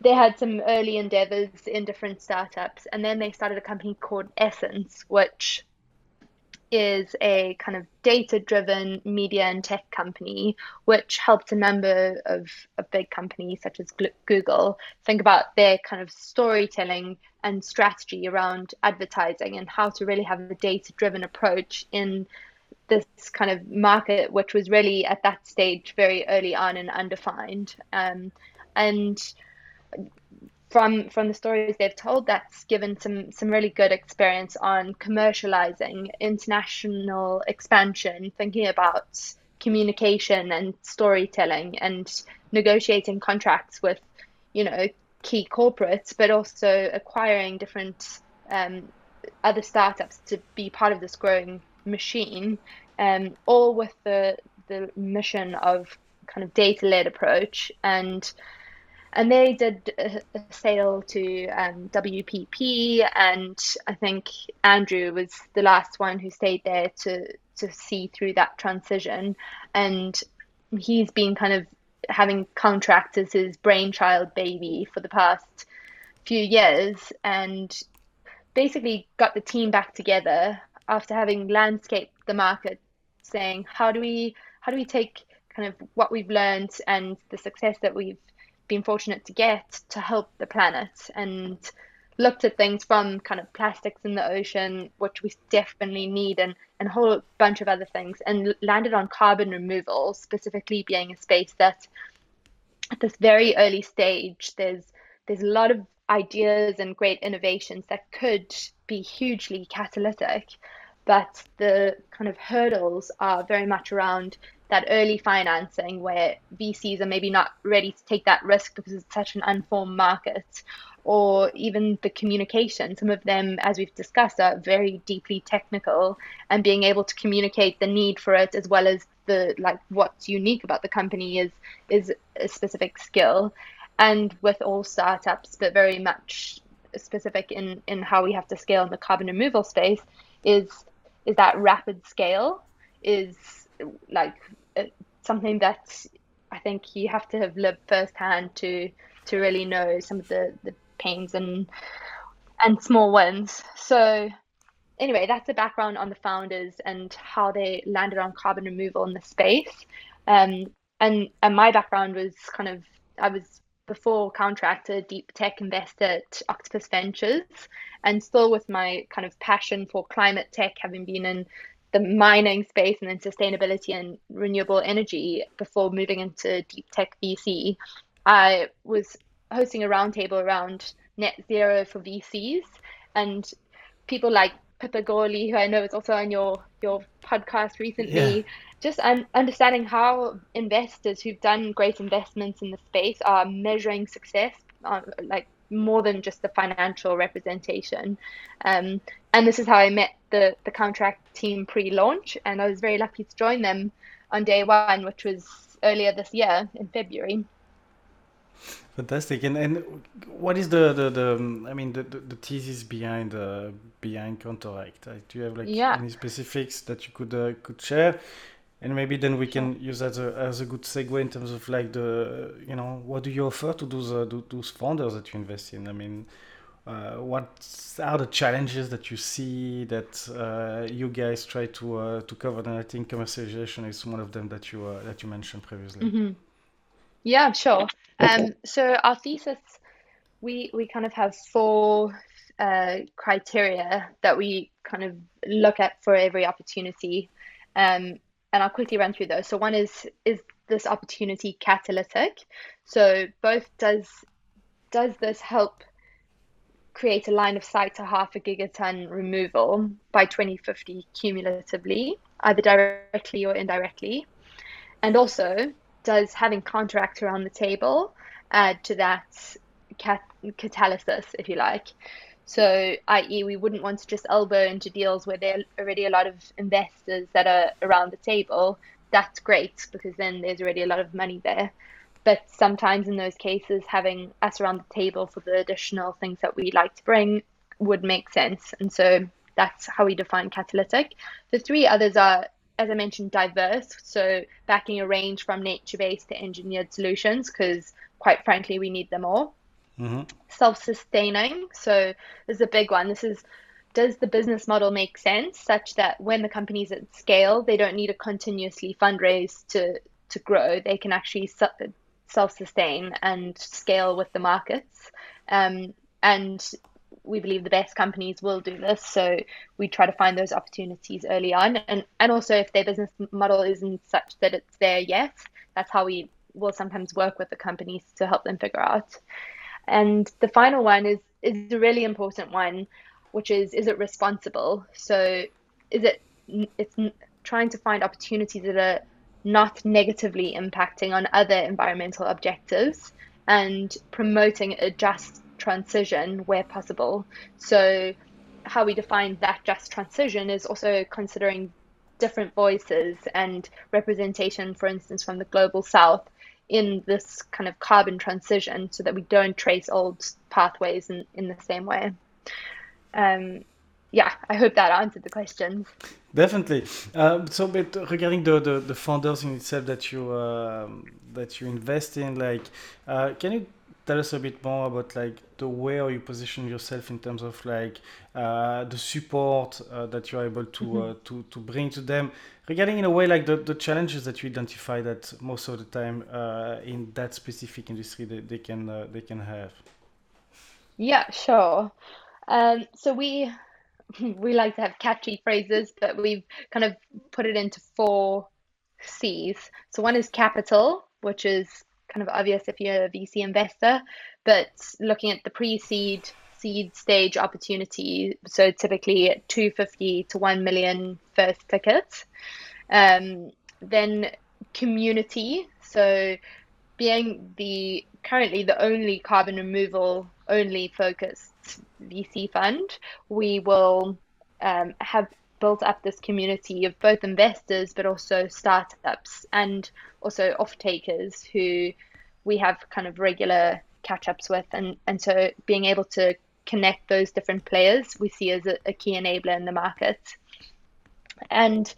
they had some early endeavors in different startups, and then they started a company called Essence, which is a kind of data driven media and tech company, which helps a number of, of big companies such as Google think about their kind of storytelling and strategy around advertising and how to really have a data driven approach in this kind of market, which was really at that stage very early on and undefined. Um, and from from the stories they've told, that's given some some really good experience on commercializing international expansion, thinking about communication and storytelling and negotiating contracts with, you know, key corporates, but also acquiring different um, other startups to be part of this growing machine, um, all with the the mission of kind of data led approach and and they did a, sale to um, WPP, and I think Andrew was the last one who stayed there to to see through that transition, and he's been kind of having Counteract as his brainchild baby for the past few years, and basically got the team back together after having landscaped the market, saying how do we how do we take kind of what we've learned and the success that we've been fortunate to get to help the planet and looked at things from kind of plastics in the ocean, which we definitely need, and, and a whole bunch of other things, and landed on carbon removal, specifically being a space that at this very early stage, there's there's a lot of ideas and great innovations that could be hugely catalytic, but the kind of hurdles are very much around that early financing where VCs are maybe not ready to take that risk because it's such an unformed market, or even the communication. Some of them, as we've discussed, are very deeply technical, and being able to communicate the need for it as well as the like what's unique about the company is is a specific skill. And with all startups, but very much specific in in how we have to scale in the carbon removal space, is is that rapid scale is like something that I think you have to have lived firsthand to to really know some of the the pains and and small wins. So anyway, that's the background on the founders and how they landed on carbon removal in the space. Um, and and my background was kind of I was before Counteract a deep tech investor at Octopus Ventures, and still with my kind of passion for climate tech, having been in the mining space and then sustainability and renewable energy before moving into deep tech VC, I was hosting a roundtable around net zero for VCs and people like Pippa Gawley, who I know is also on your your podcast recently, yeah. just un- understanding how investors who've done great investments in the space are measuring success, uh, like more than just the financial representation. Um, and this is how I met the the Counteract team pre-launch, and I was very lucky to join them on day one, which was earlier this year in February. Fantastic. And and what is the the, the I mean the, the, the thesis behind uh, behind Counteract? Uh, do you have like yeah. any specifics that you could uh, could share? And maybe then we can use as a as a good segue in terms of like the you know what do you offer to those uh, those founders that you invest in? I mean, uh, what are the challenges that you see that uh, you guys try to uh, to cover? And I think commercialization is one of them that you uh, that you mentioned previously. Mm-hmm. Yeah, sure. Um, so our thesis, we we kind of have four uh, criteria that we kind of look at for every opportunity, um, and I'll quickly run through those. So one is is this opportunity catalytic? So both does does this help create a line of sight to half a gigaton removal by 2050 cumulatively, either directly or indirectly, and also does having Counteract around the table add to that cat- catalysis, if you like? So, i.e., we wouldn't want to just elbow into deals where there are already a lot of investors that are around the table. That's great because then there's already a lot of money there. But sometimes in those cases, having us around the table for the additional things that we like to bring would make sense. And so that's how we define catalytic. The three others are as I mentioned, diverse. So backing a range from nature-based to engineered solutions, because quite frankly, we need them all. Mm-hmm. Self-sustaining. So this is a big one. This is does the business model make sense such that when the company's at scale, they don't need to continuously fundraise to to grow. They can actually self-sustain and scale with the markets. Um, and we believe the best companies will do this. So we try to find those opportunities early on. And, and also, if their business model isn't such that it's there yet, that's how we will sometimes work with the companies to help them figure out. And the final one is, is a really important one, which is is it responsible? So is it it's trying to find opportunities that are not negatively impacting on other environmental objectives and promoting a just transition where possible. So, how we define that just transition is also considering different voices and representation, for instance, from the global south in this kind of carbon transition so that we don't trace old pathways in, in the same way. Um, yeah, I hope that answered the questions. Definitely. Uh, so, but regarding the, the, the founders in itself that you uh, that you invest in, like, uh, can you tell us a bit more about like the way you position yourself in terms of like uh, the support uh, that you're able to mm-hmm. uh, to to bring to them regarding in a way like the, the challenges that you identify that most of the time uh, in that specific industry they, they can uh, they can have? Yeah sure. Um, so we we like to have catchy phrases but we've kind of put it into four c's. So one is capital which is kind of obvious if you're a VC investor, but looking at the pre-seed seed stage opportunity, so typically 250 to 1 million first ticket. Um, then community, so being the currently the only carbon removal only focused VC fund, we will um, have built up this community of both investors but also startups and also off takers who we have kind of regular catch ups with. And, and so being able to connect those different players we see as a, a key enabler in the market and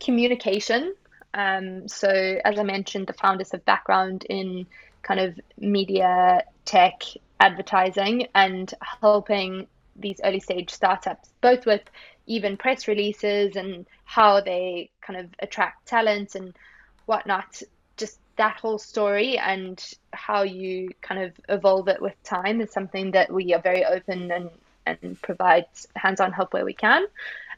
communication um, so as i mentioned the founders have background in kind of media tech advertising and helping these early stage startups both with even press releases and how they kind of attract talent and whatnot. Just that whole story and how you kind of evolve it with time is something that we are very open and and provide hands-on help where we can.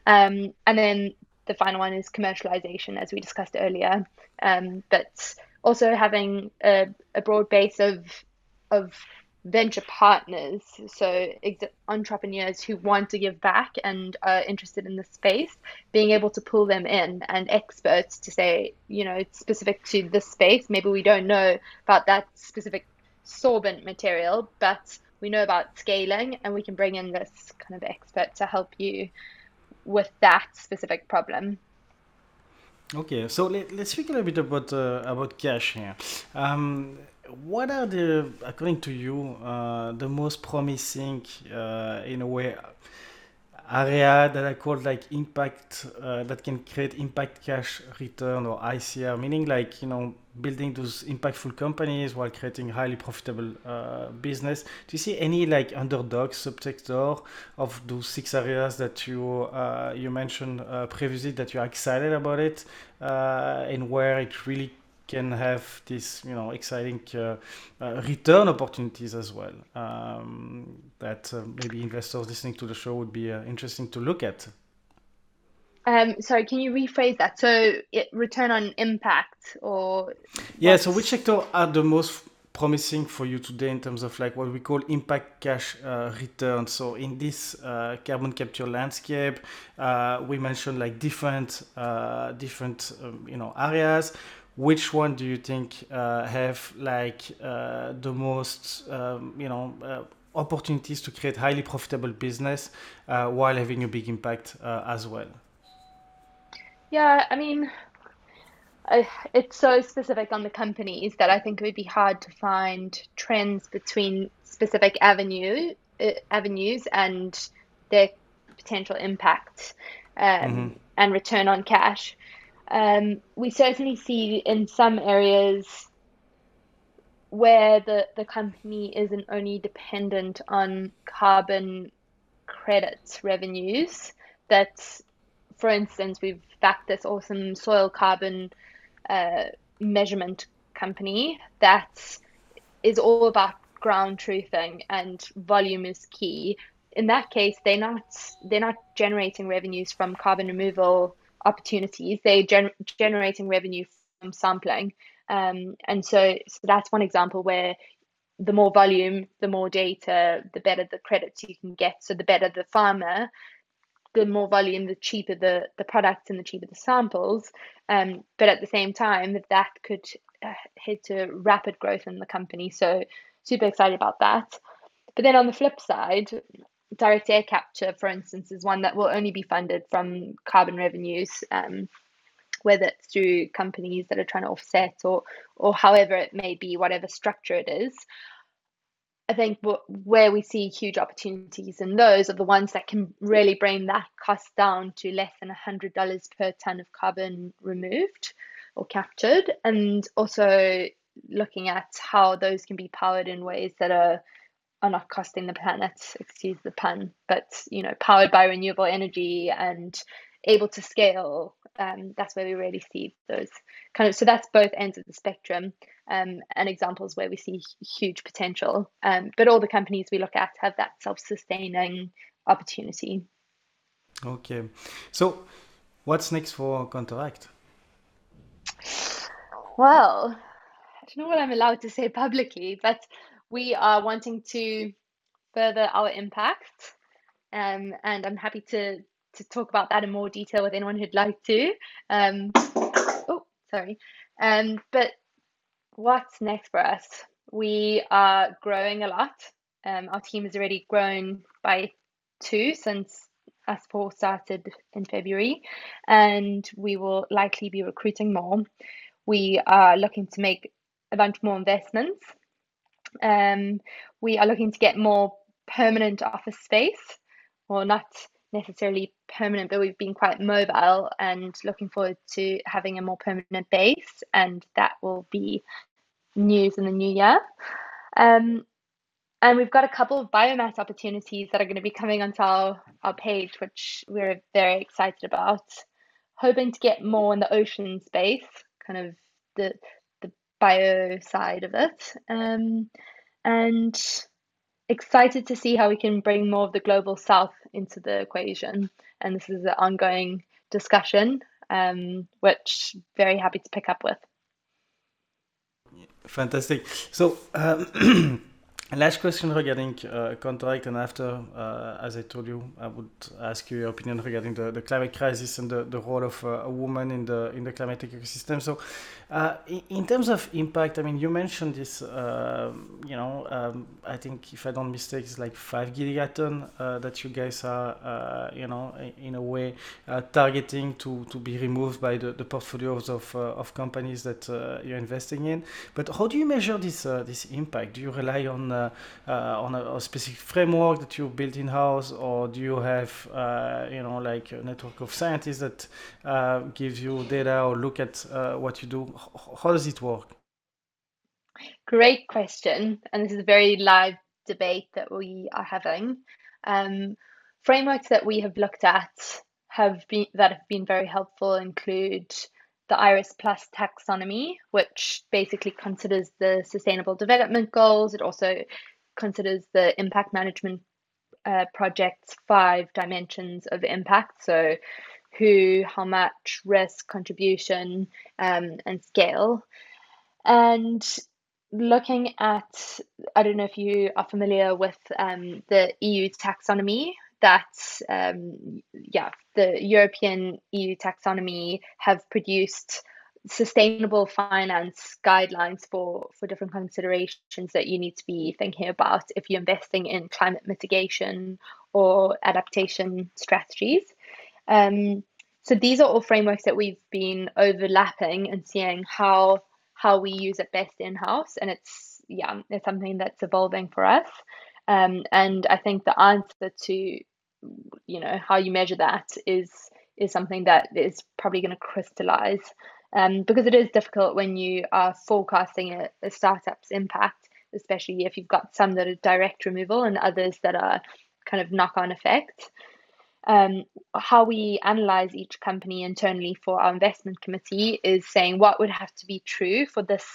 Um, and then the final one is commercialization, as we discussed earlier. Um, but also having a, a broad base of of venture partners, so entrepreneurs who want to give back and are interested in the space, being able to pull them in and experts to say, you know, it's specific to this space. Maybe we don't know about that specific sorbent material, but we know about scaling and we can bring in this kind of expert to help you with that specific problem. Okay, so let, us speak a little bit about uh, about cash here. Um, what are the, according to you, uh, the most promising, uh, in a way, area that I call like impact uh, that can create impact cash return or ICR, meaning like you know building those impactful companies while creating highly profitable uh, business. Do you see any like underdog subsector of those six areas that you uh, you mentioned uh, previously that you're excited about it uh, and where it really can have this you know exciting uh, uh, return opportunities as well um, that uh, maybe investors listening to the show would be uh, interesting to look at um, sorry, can you rephrase that? So, it, return on impact, or yeah. So, which sector are the most promising for you today in terms of like what we call impact cash uh, return? So, in this uh, carbon capture landscape, uh, we mentioned like different uh, different um, you know areas which one do you think uh, have like uh, the most um, you know uh, opportunities to create highly profitable business uh, while having a big impact uh, as well yeah i mean I, it's so specific on the companies that i think it would be hard to find trends between specific avenue uh, avenues and their potential impact um, mm-hmm. and return on cash um, we certainly see in some areas where the, the company isn't only dependent on carbon credits revenues, that, for instance, we've backed this awesome soil carbon uh, measurement company that is all about ground truthing and volume is key. In that case, they're not they're not generating revenues from carbon removal opportunities. They're gen- generating revenue from sampling. Um, and so, so that's one example where the more volume, the more data, the better the credits you can get. So the better the farmer, the more volume, the cheaper the, the products and the cheaper the samples. Um, but at the same time, that could uh, head to rapid growth in the company. So super excited about that. But then on the flip side, direct air capture, for instance, is one that will only be funded from carbon revenues, um, whether it's through companies that are trying to offset or or however it may be, whatever structure it is. I think where we see huge opportunities in those are the ones that can really bring that cost down to less than $100 per ton of carbon removed or captured, and also looking at how those can be powered in ways that are are not costing the planet, excuse the pun, but you know, powered by renewable energy and able to scale. Um, that's where we really see those kind of. So that's both ends of the spectrum, um, and examples where we see huge potential. Um, but all the companies we look at have that self-sustaining opportunity. Okay, so what's next for Counteract? Well, I don't know what I'm allowed to say publicly, but we are wanting to further our impact. Um, and I'm happy to to talk about that in more detail with anyone who'd like to. Um, oh, sorry. Um, but what's next for us? We are growing a lot. Um, our team has already grown by two since us four started in February, and we will likely be recruiting more. We are looking to make a bunch more investments um, we are looking to get more permanent office space, or not necessarily permanent, but we've been quite mobile and looking forward to having a more permanent base, and that will be news in the new year. Um, and we've got a couple of biomass opportunities that are going to be coming onto our, our page, which we're very excited about. Hoping to get more in the ocean space, kind of the bio side of it. Um, and excited to see how we can bring more of the global south into the equation. And this is an ongoing discussion, um, which very happy to pick up with. Fantastic. So, um, Last question regarding uh, Counteract, and after, uh, as I told you, I would ask you your opinion regarding the, the climate crisis and the, the role of uh, a woman in the in the climatic ecosystem. So, uh, in, in, terms of impact, I mean, you mentioned this. Uh, you know, um, I think if I don't mistake, it's like five gigaton uh, that you guys are, you know, in a way targeting to, to be removed by the, the portfolios of of companies that you're investing in. But how do you measure this this impact? Do you rely on uh, uh, on a, a, specific framework that you built in house, or do you have uh, you know like a network of scientists that gives you data or look at what you do? How does it work? Great question, and this is a very live debate that we are having. Um, frameworks that we have looked at have been that have been very helpful include the IRIS Plus taxonomy, which basically considers the sustainable development goals. It also considers the impact management uh, project's five dimensions of impact. So, who, how much, risk, contribution, um, and scale. And looking at, I don't know if you are familiar with um, the EU taxonomy, that um, yeah, the European EU taxonomy have produced sustainable finance guidelines for for different considerations that you need to be thinking about if you're investing in climate mitigation or adaptation strategies. Um, so these are all frameworks that we've been overlapping and seeing how how we use it best in house, and it's yeah, it's something that's evolving for us. Um, and I think the answer to, you know, how you measure that is is something that is probably going to crystallize um, because it is difficult when you are forecasting a, a startup's impact, especially if you've got some that are direct removal and others that are kind of knock on effects. Um, how we analyze each company internally for our investment committee is saying what would have to be true for this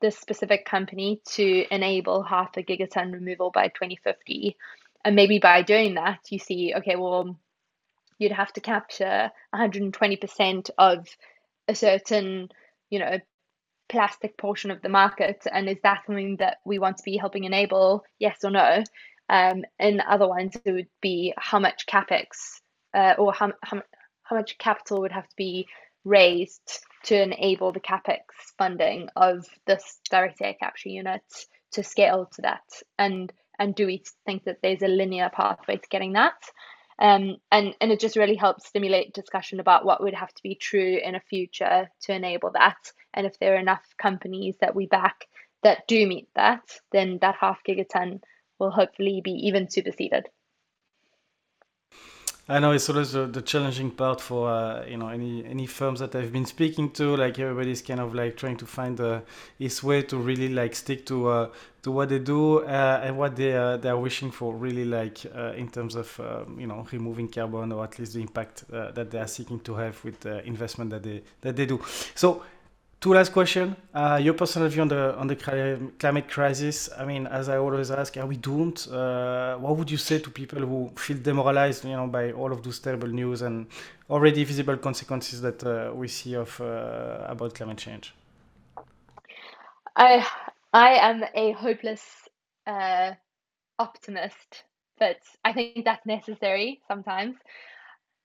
this specific company to enable half a gigaton removal by 2050. And maybe by doing that, you see, okay, well, you'd have to capture 120% of a certain, you know, plastic portion of the market. And is that something that we want to be helping enable? Yes or no? Um, and other ones, it would be how much capex uh, or how, how, how much capital would have to be raised to enable the capex funding of this direct air capture unit to scale to that. And and do we think that there's a linear pathway to getting that? Um, and and it just really helps stimulate discussion about what would have to be true in a future to enable that. And if there are enough companies that we back that do meet that then that half gigaton will hopefully be even superseded I know it's always the, the challenging part for uh, you know any any firms that I've been speaking to. Like everybody's kind of like trying to find uh, his way to really like stick to uh, to what they do uh, and what they uh, they are wishing for. Really like uh, in terms of um, you know removing carbon or at least the impact uh, that they are seeking to have with the investment that they that they do. So Two last question. Uh, your personal view on the on the climate crisis. I mean, as I always ask, are we doomed? Uh, what would you say to people who feel demoralized, you know, by all of those terrible news and already visible consequences that uh, we see of uh, about climate change? I I am a hopeless uh, optimist, but I think that's necessary sometimes.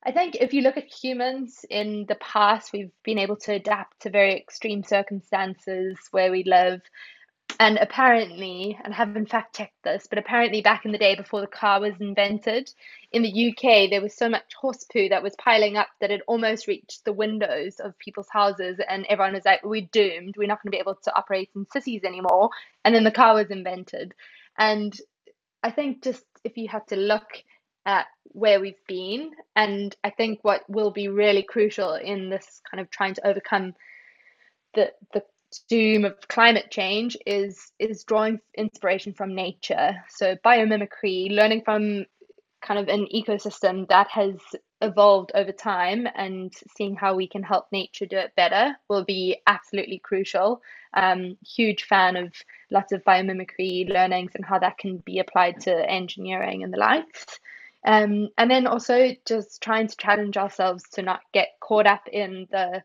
I think if you look at humans in the past, we've been able to adapt to very extreme circumstances where we live. And apparently, and I haven't fact checked this, but apparently back in the day before the car was invented, in the UK, there was so much horse poo that was piling up that it almost reached the windows of people's houses. And everyone was like, we're doomed. We're not going to be able to operate in cities anymore. And then the car was invented. And I think just if you had to look at where we've been. And I think what will be really crucial in this kind of trying to overcome the the doom of climate change is is drawing inspiration from nature. So biomimicry, learning from kind of an ecosystem that has evolved over time and seeing how we can help nature do it better will be absolutely crucial. Um, huge fan of lots of biomimicry learnings and how that can be applied to engineering and the likes. Um, and then also just trying to challenge ourselves to not get caught up in the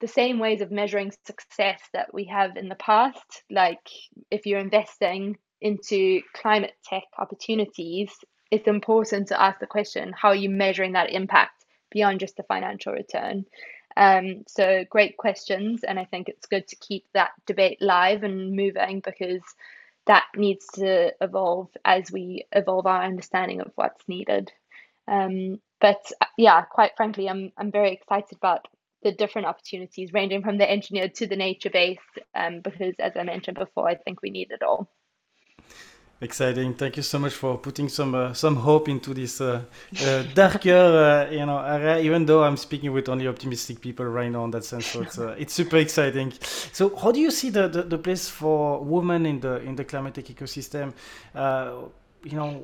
the same ways of measuring success that we have in the past. Like if you're investing, into climate tech opportunities, it's important to ask the question how are you measuring that impact beyond just the financial return? Um, so, great questions. And I think it's good to keep that debate live and moving because that needs to evolve as we evolve our understanding of what's needed. Um, but yeah, quite frankly, I'm, I'm very excited about the different opportunities ranging from the engineered to the nature based um, because as i mentioned before i think we need it all exciting. Thank you so much for putting some uh, some hope into this uh, uh, darker uh, you know area even though i'm speaking with only optimistic people right now in that sense so it's, uh, it's super exciting. So how do you see the, the, the place for women in the in the climate tech ecosystem? Uh, you know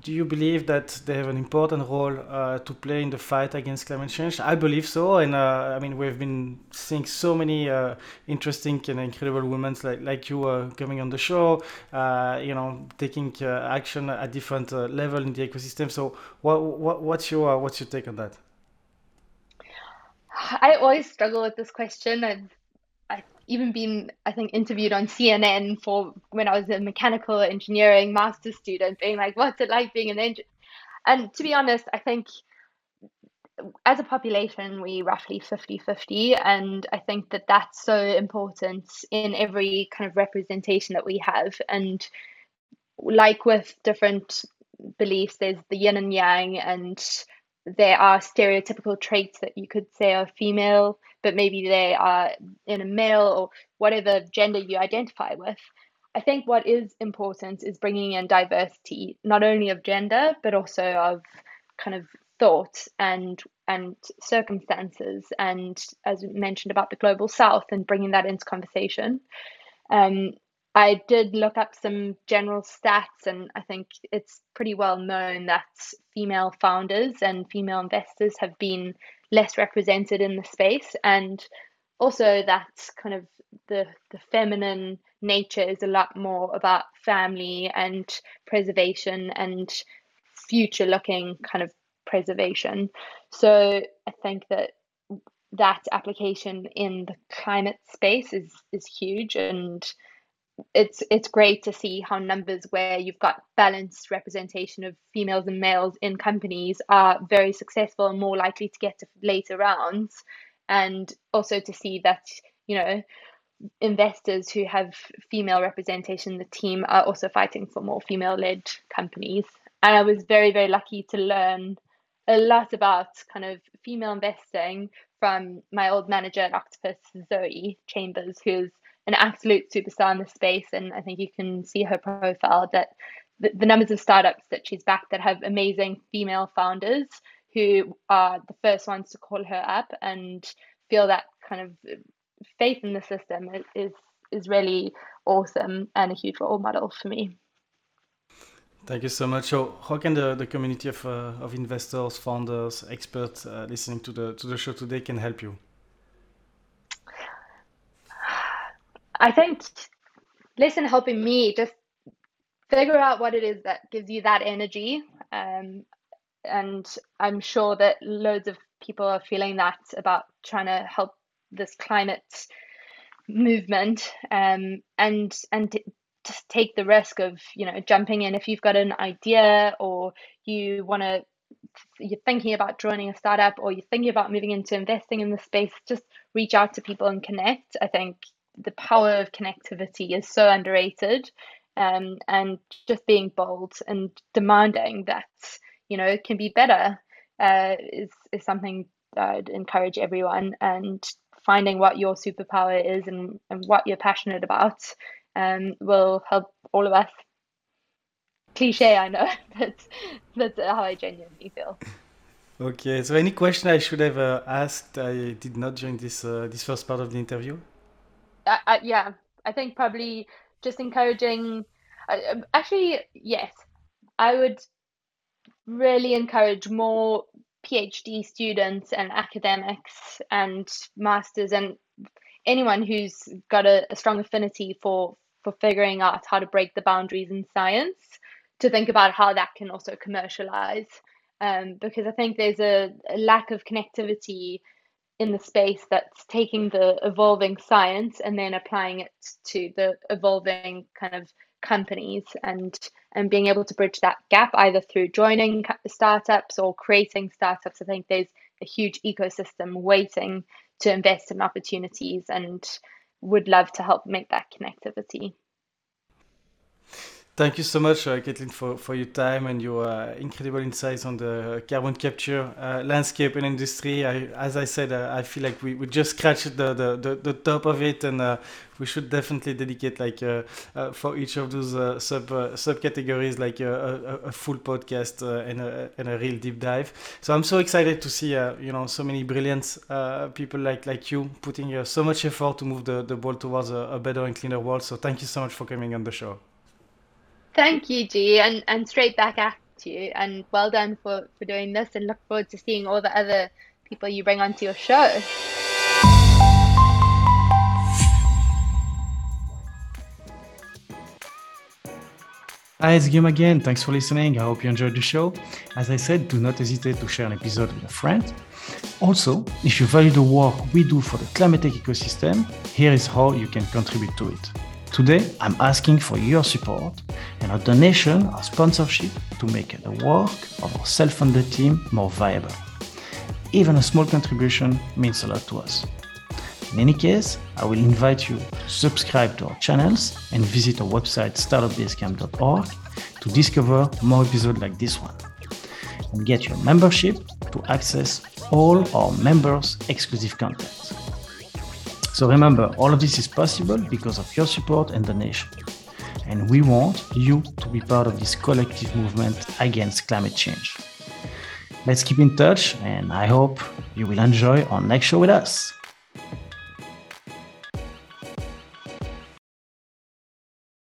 do you believe that they have an important role uh, to play in the fight against climate change? I believe so, and uh, I mean we've been seeing so many uh, interesting and incredible women like like you uh, coming on the show, uh, you know, taking uh, action at different level in the ecosystem. So, what, what what's your what's your take on that? I always struggle with this question. I've even been, I think, interviewed on CNN for when I was a mechanical engineering master's student, being like, what's it like being an engineer? And to be honest, I think as a population, we roughly 50 50. And I think that that's so important in every kind of representation that we have. And like with different beliefs, there's the yin and yang, and there are stereotypical traits that you could say are female, but maybe they are in a male or whatever gender you identify with. I think what is important is bringing in diversity, not only of gender, but also of kind of thought and and circumstances, and as we mentioned about the global south, and bringing that into conversation. Um, I did look up some general stats, and I think it's pretty well known that female founders and female investors have been less represented in the space, and also that kind of the the feminine nature is a lot more about family and preservation and future looking kind of preservation. So I think that that application in the climate space is is huge and it's it's great to see how numbers where you've got balanced representation of females and males in companies are very successful and more likely to get to later rounds. And also to see that you know investors who have female representation in the team are also fighting for more female led companies. And i was very very lucky to learn a lot about kind of female investing from my old manager at octopus zoe chambers who's an absolute superstar in the space. And I think you can see her profile that the, the numbers of startups that she's backed that have amazing female founders who are the first ones to call her up and feel that kind of faith in the system is is really awesome and a huge role model for me. Thank you so much. So, how can the, the community of, uh, of investors, founders, experts uh, listening to the to the show today can help you? I think listen helping me just figure out what it is that gives you that energy. Um, and I'm sure that loads of people are feeling that about trying to help this climate movement um, and and just take the risk of you know jumping in if you've got an idea or you want to you're thinking about joining a startup or you're thinking about moving into investing in the space just reach out to people and connect i think the power of connectivity is so underrated um, and just being bold and demanding that you know it can be better uh, is, is something I'd encourage everyone. And finding what your superpower is and, and what you're passionate about um, will help all of us. Cliche I know but that's how I genuinely feel. Okay so any question I should have uh, asked I did not during this uh, this first part of the interview uh, yeah, I think probably just encouraging. Uh, um, actually, yes, I would really encourage more PhD students and academics and masters and anyone who's got a, a strong affinity for for figuring out how to break the boundaries in science to think about how that can also commercialize um, because I think there's a, a lack of connectivity in the space that's taking the evolving science and then applying it to the evolving kind of companies and and being able to bridge that gap either through joining startups or creating startups. I think there's a huge ecosystem waiting to invest in opportunities and would love to help make that connectivity. Thank you so much, uh, Caitlin, for, for your time and your uh, incredible insights on the carbon capture uh, landscape and industry. I, as I said, uh, I feel like we, we just scratched the, the, the, the top of it, and uh, we should definitely dedicate like uh, for each of those sub subcategories like a, a, a, full podcast and, a, and a real deep dive. So I'm so excited to see you know so many brilliant people like like you putting so much effort to move the, the ball towards a, a better and cleaner world. So thank you so much for coming on the show. Thank you, G, and, and straight back at you. And well done for, for doing this, and look forward to seeing all the other people you bring onto your show. Hi, it's Guillaume again. Thanks for listening. I hope you enjoyed the show. As I said, do not hesitate to share an episode with a friend. Also, if you value the work we do for the climate tech ecosystem, here is how you can contribute to it. Today, I'm asking for your support and a donation or sponsorship to make the work of our self-funded team more viable. Even a small contribution means a lot to us. In any case, I will invite you to subscribe to our channels and visit our website startupbasecamp.org to discover more episodes like this one and get your membership to access all our members' exclusive content. So remember, all of this is possible because of your support and donation. And we want you to be part of this collective movement against climate change. Let's keep in touch, and I hope you will enjoy our next show with us.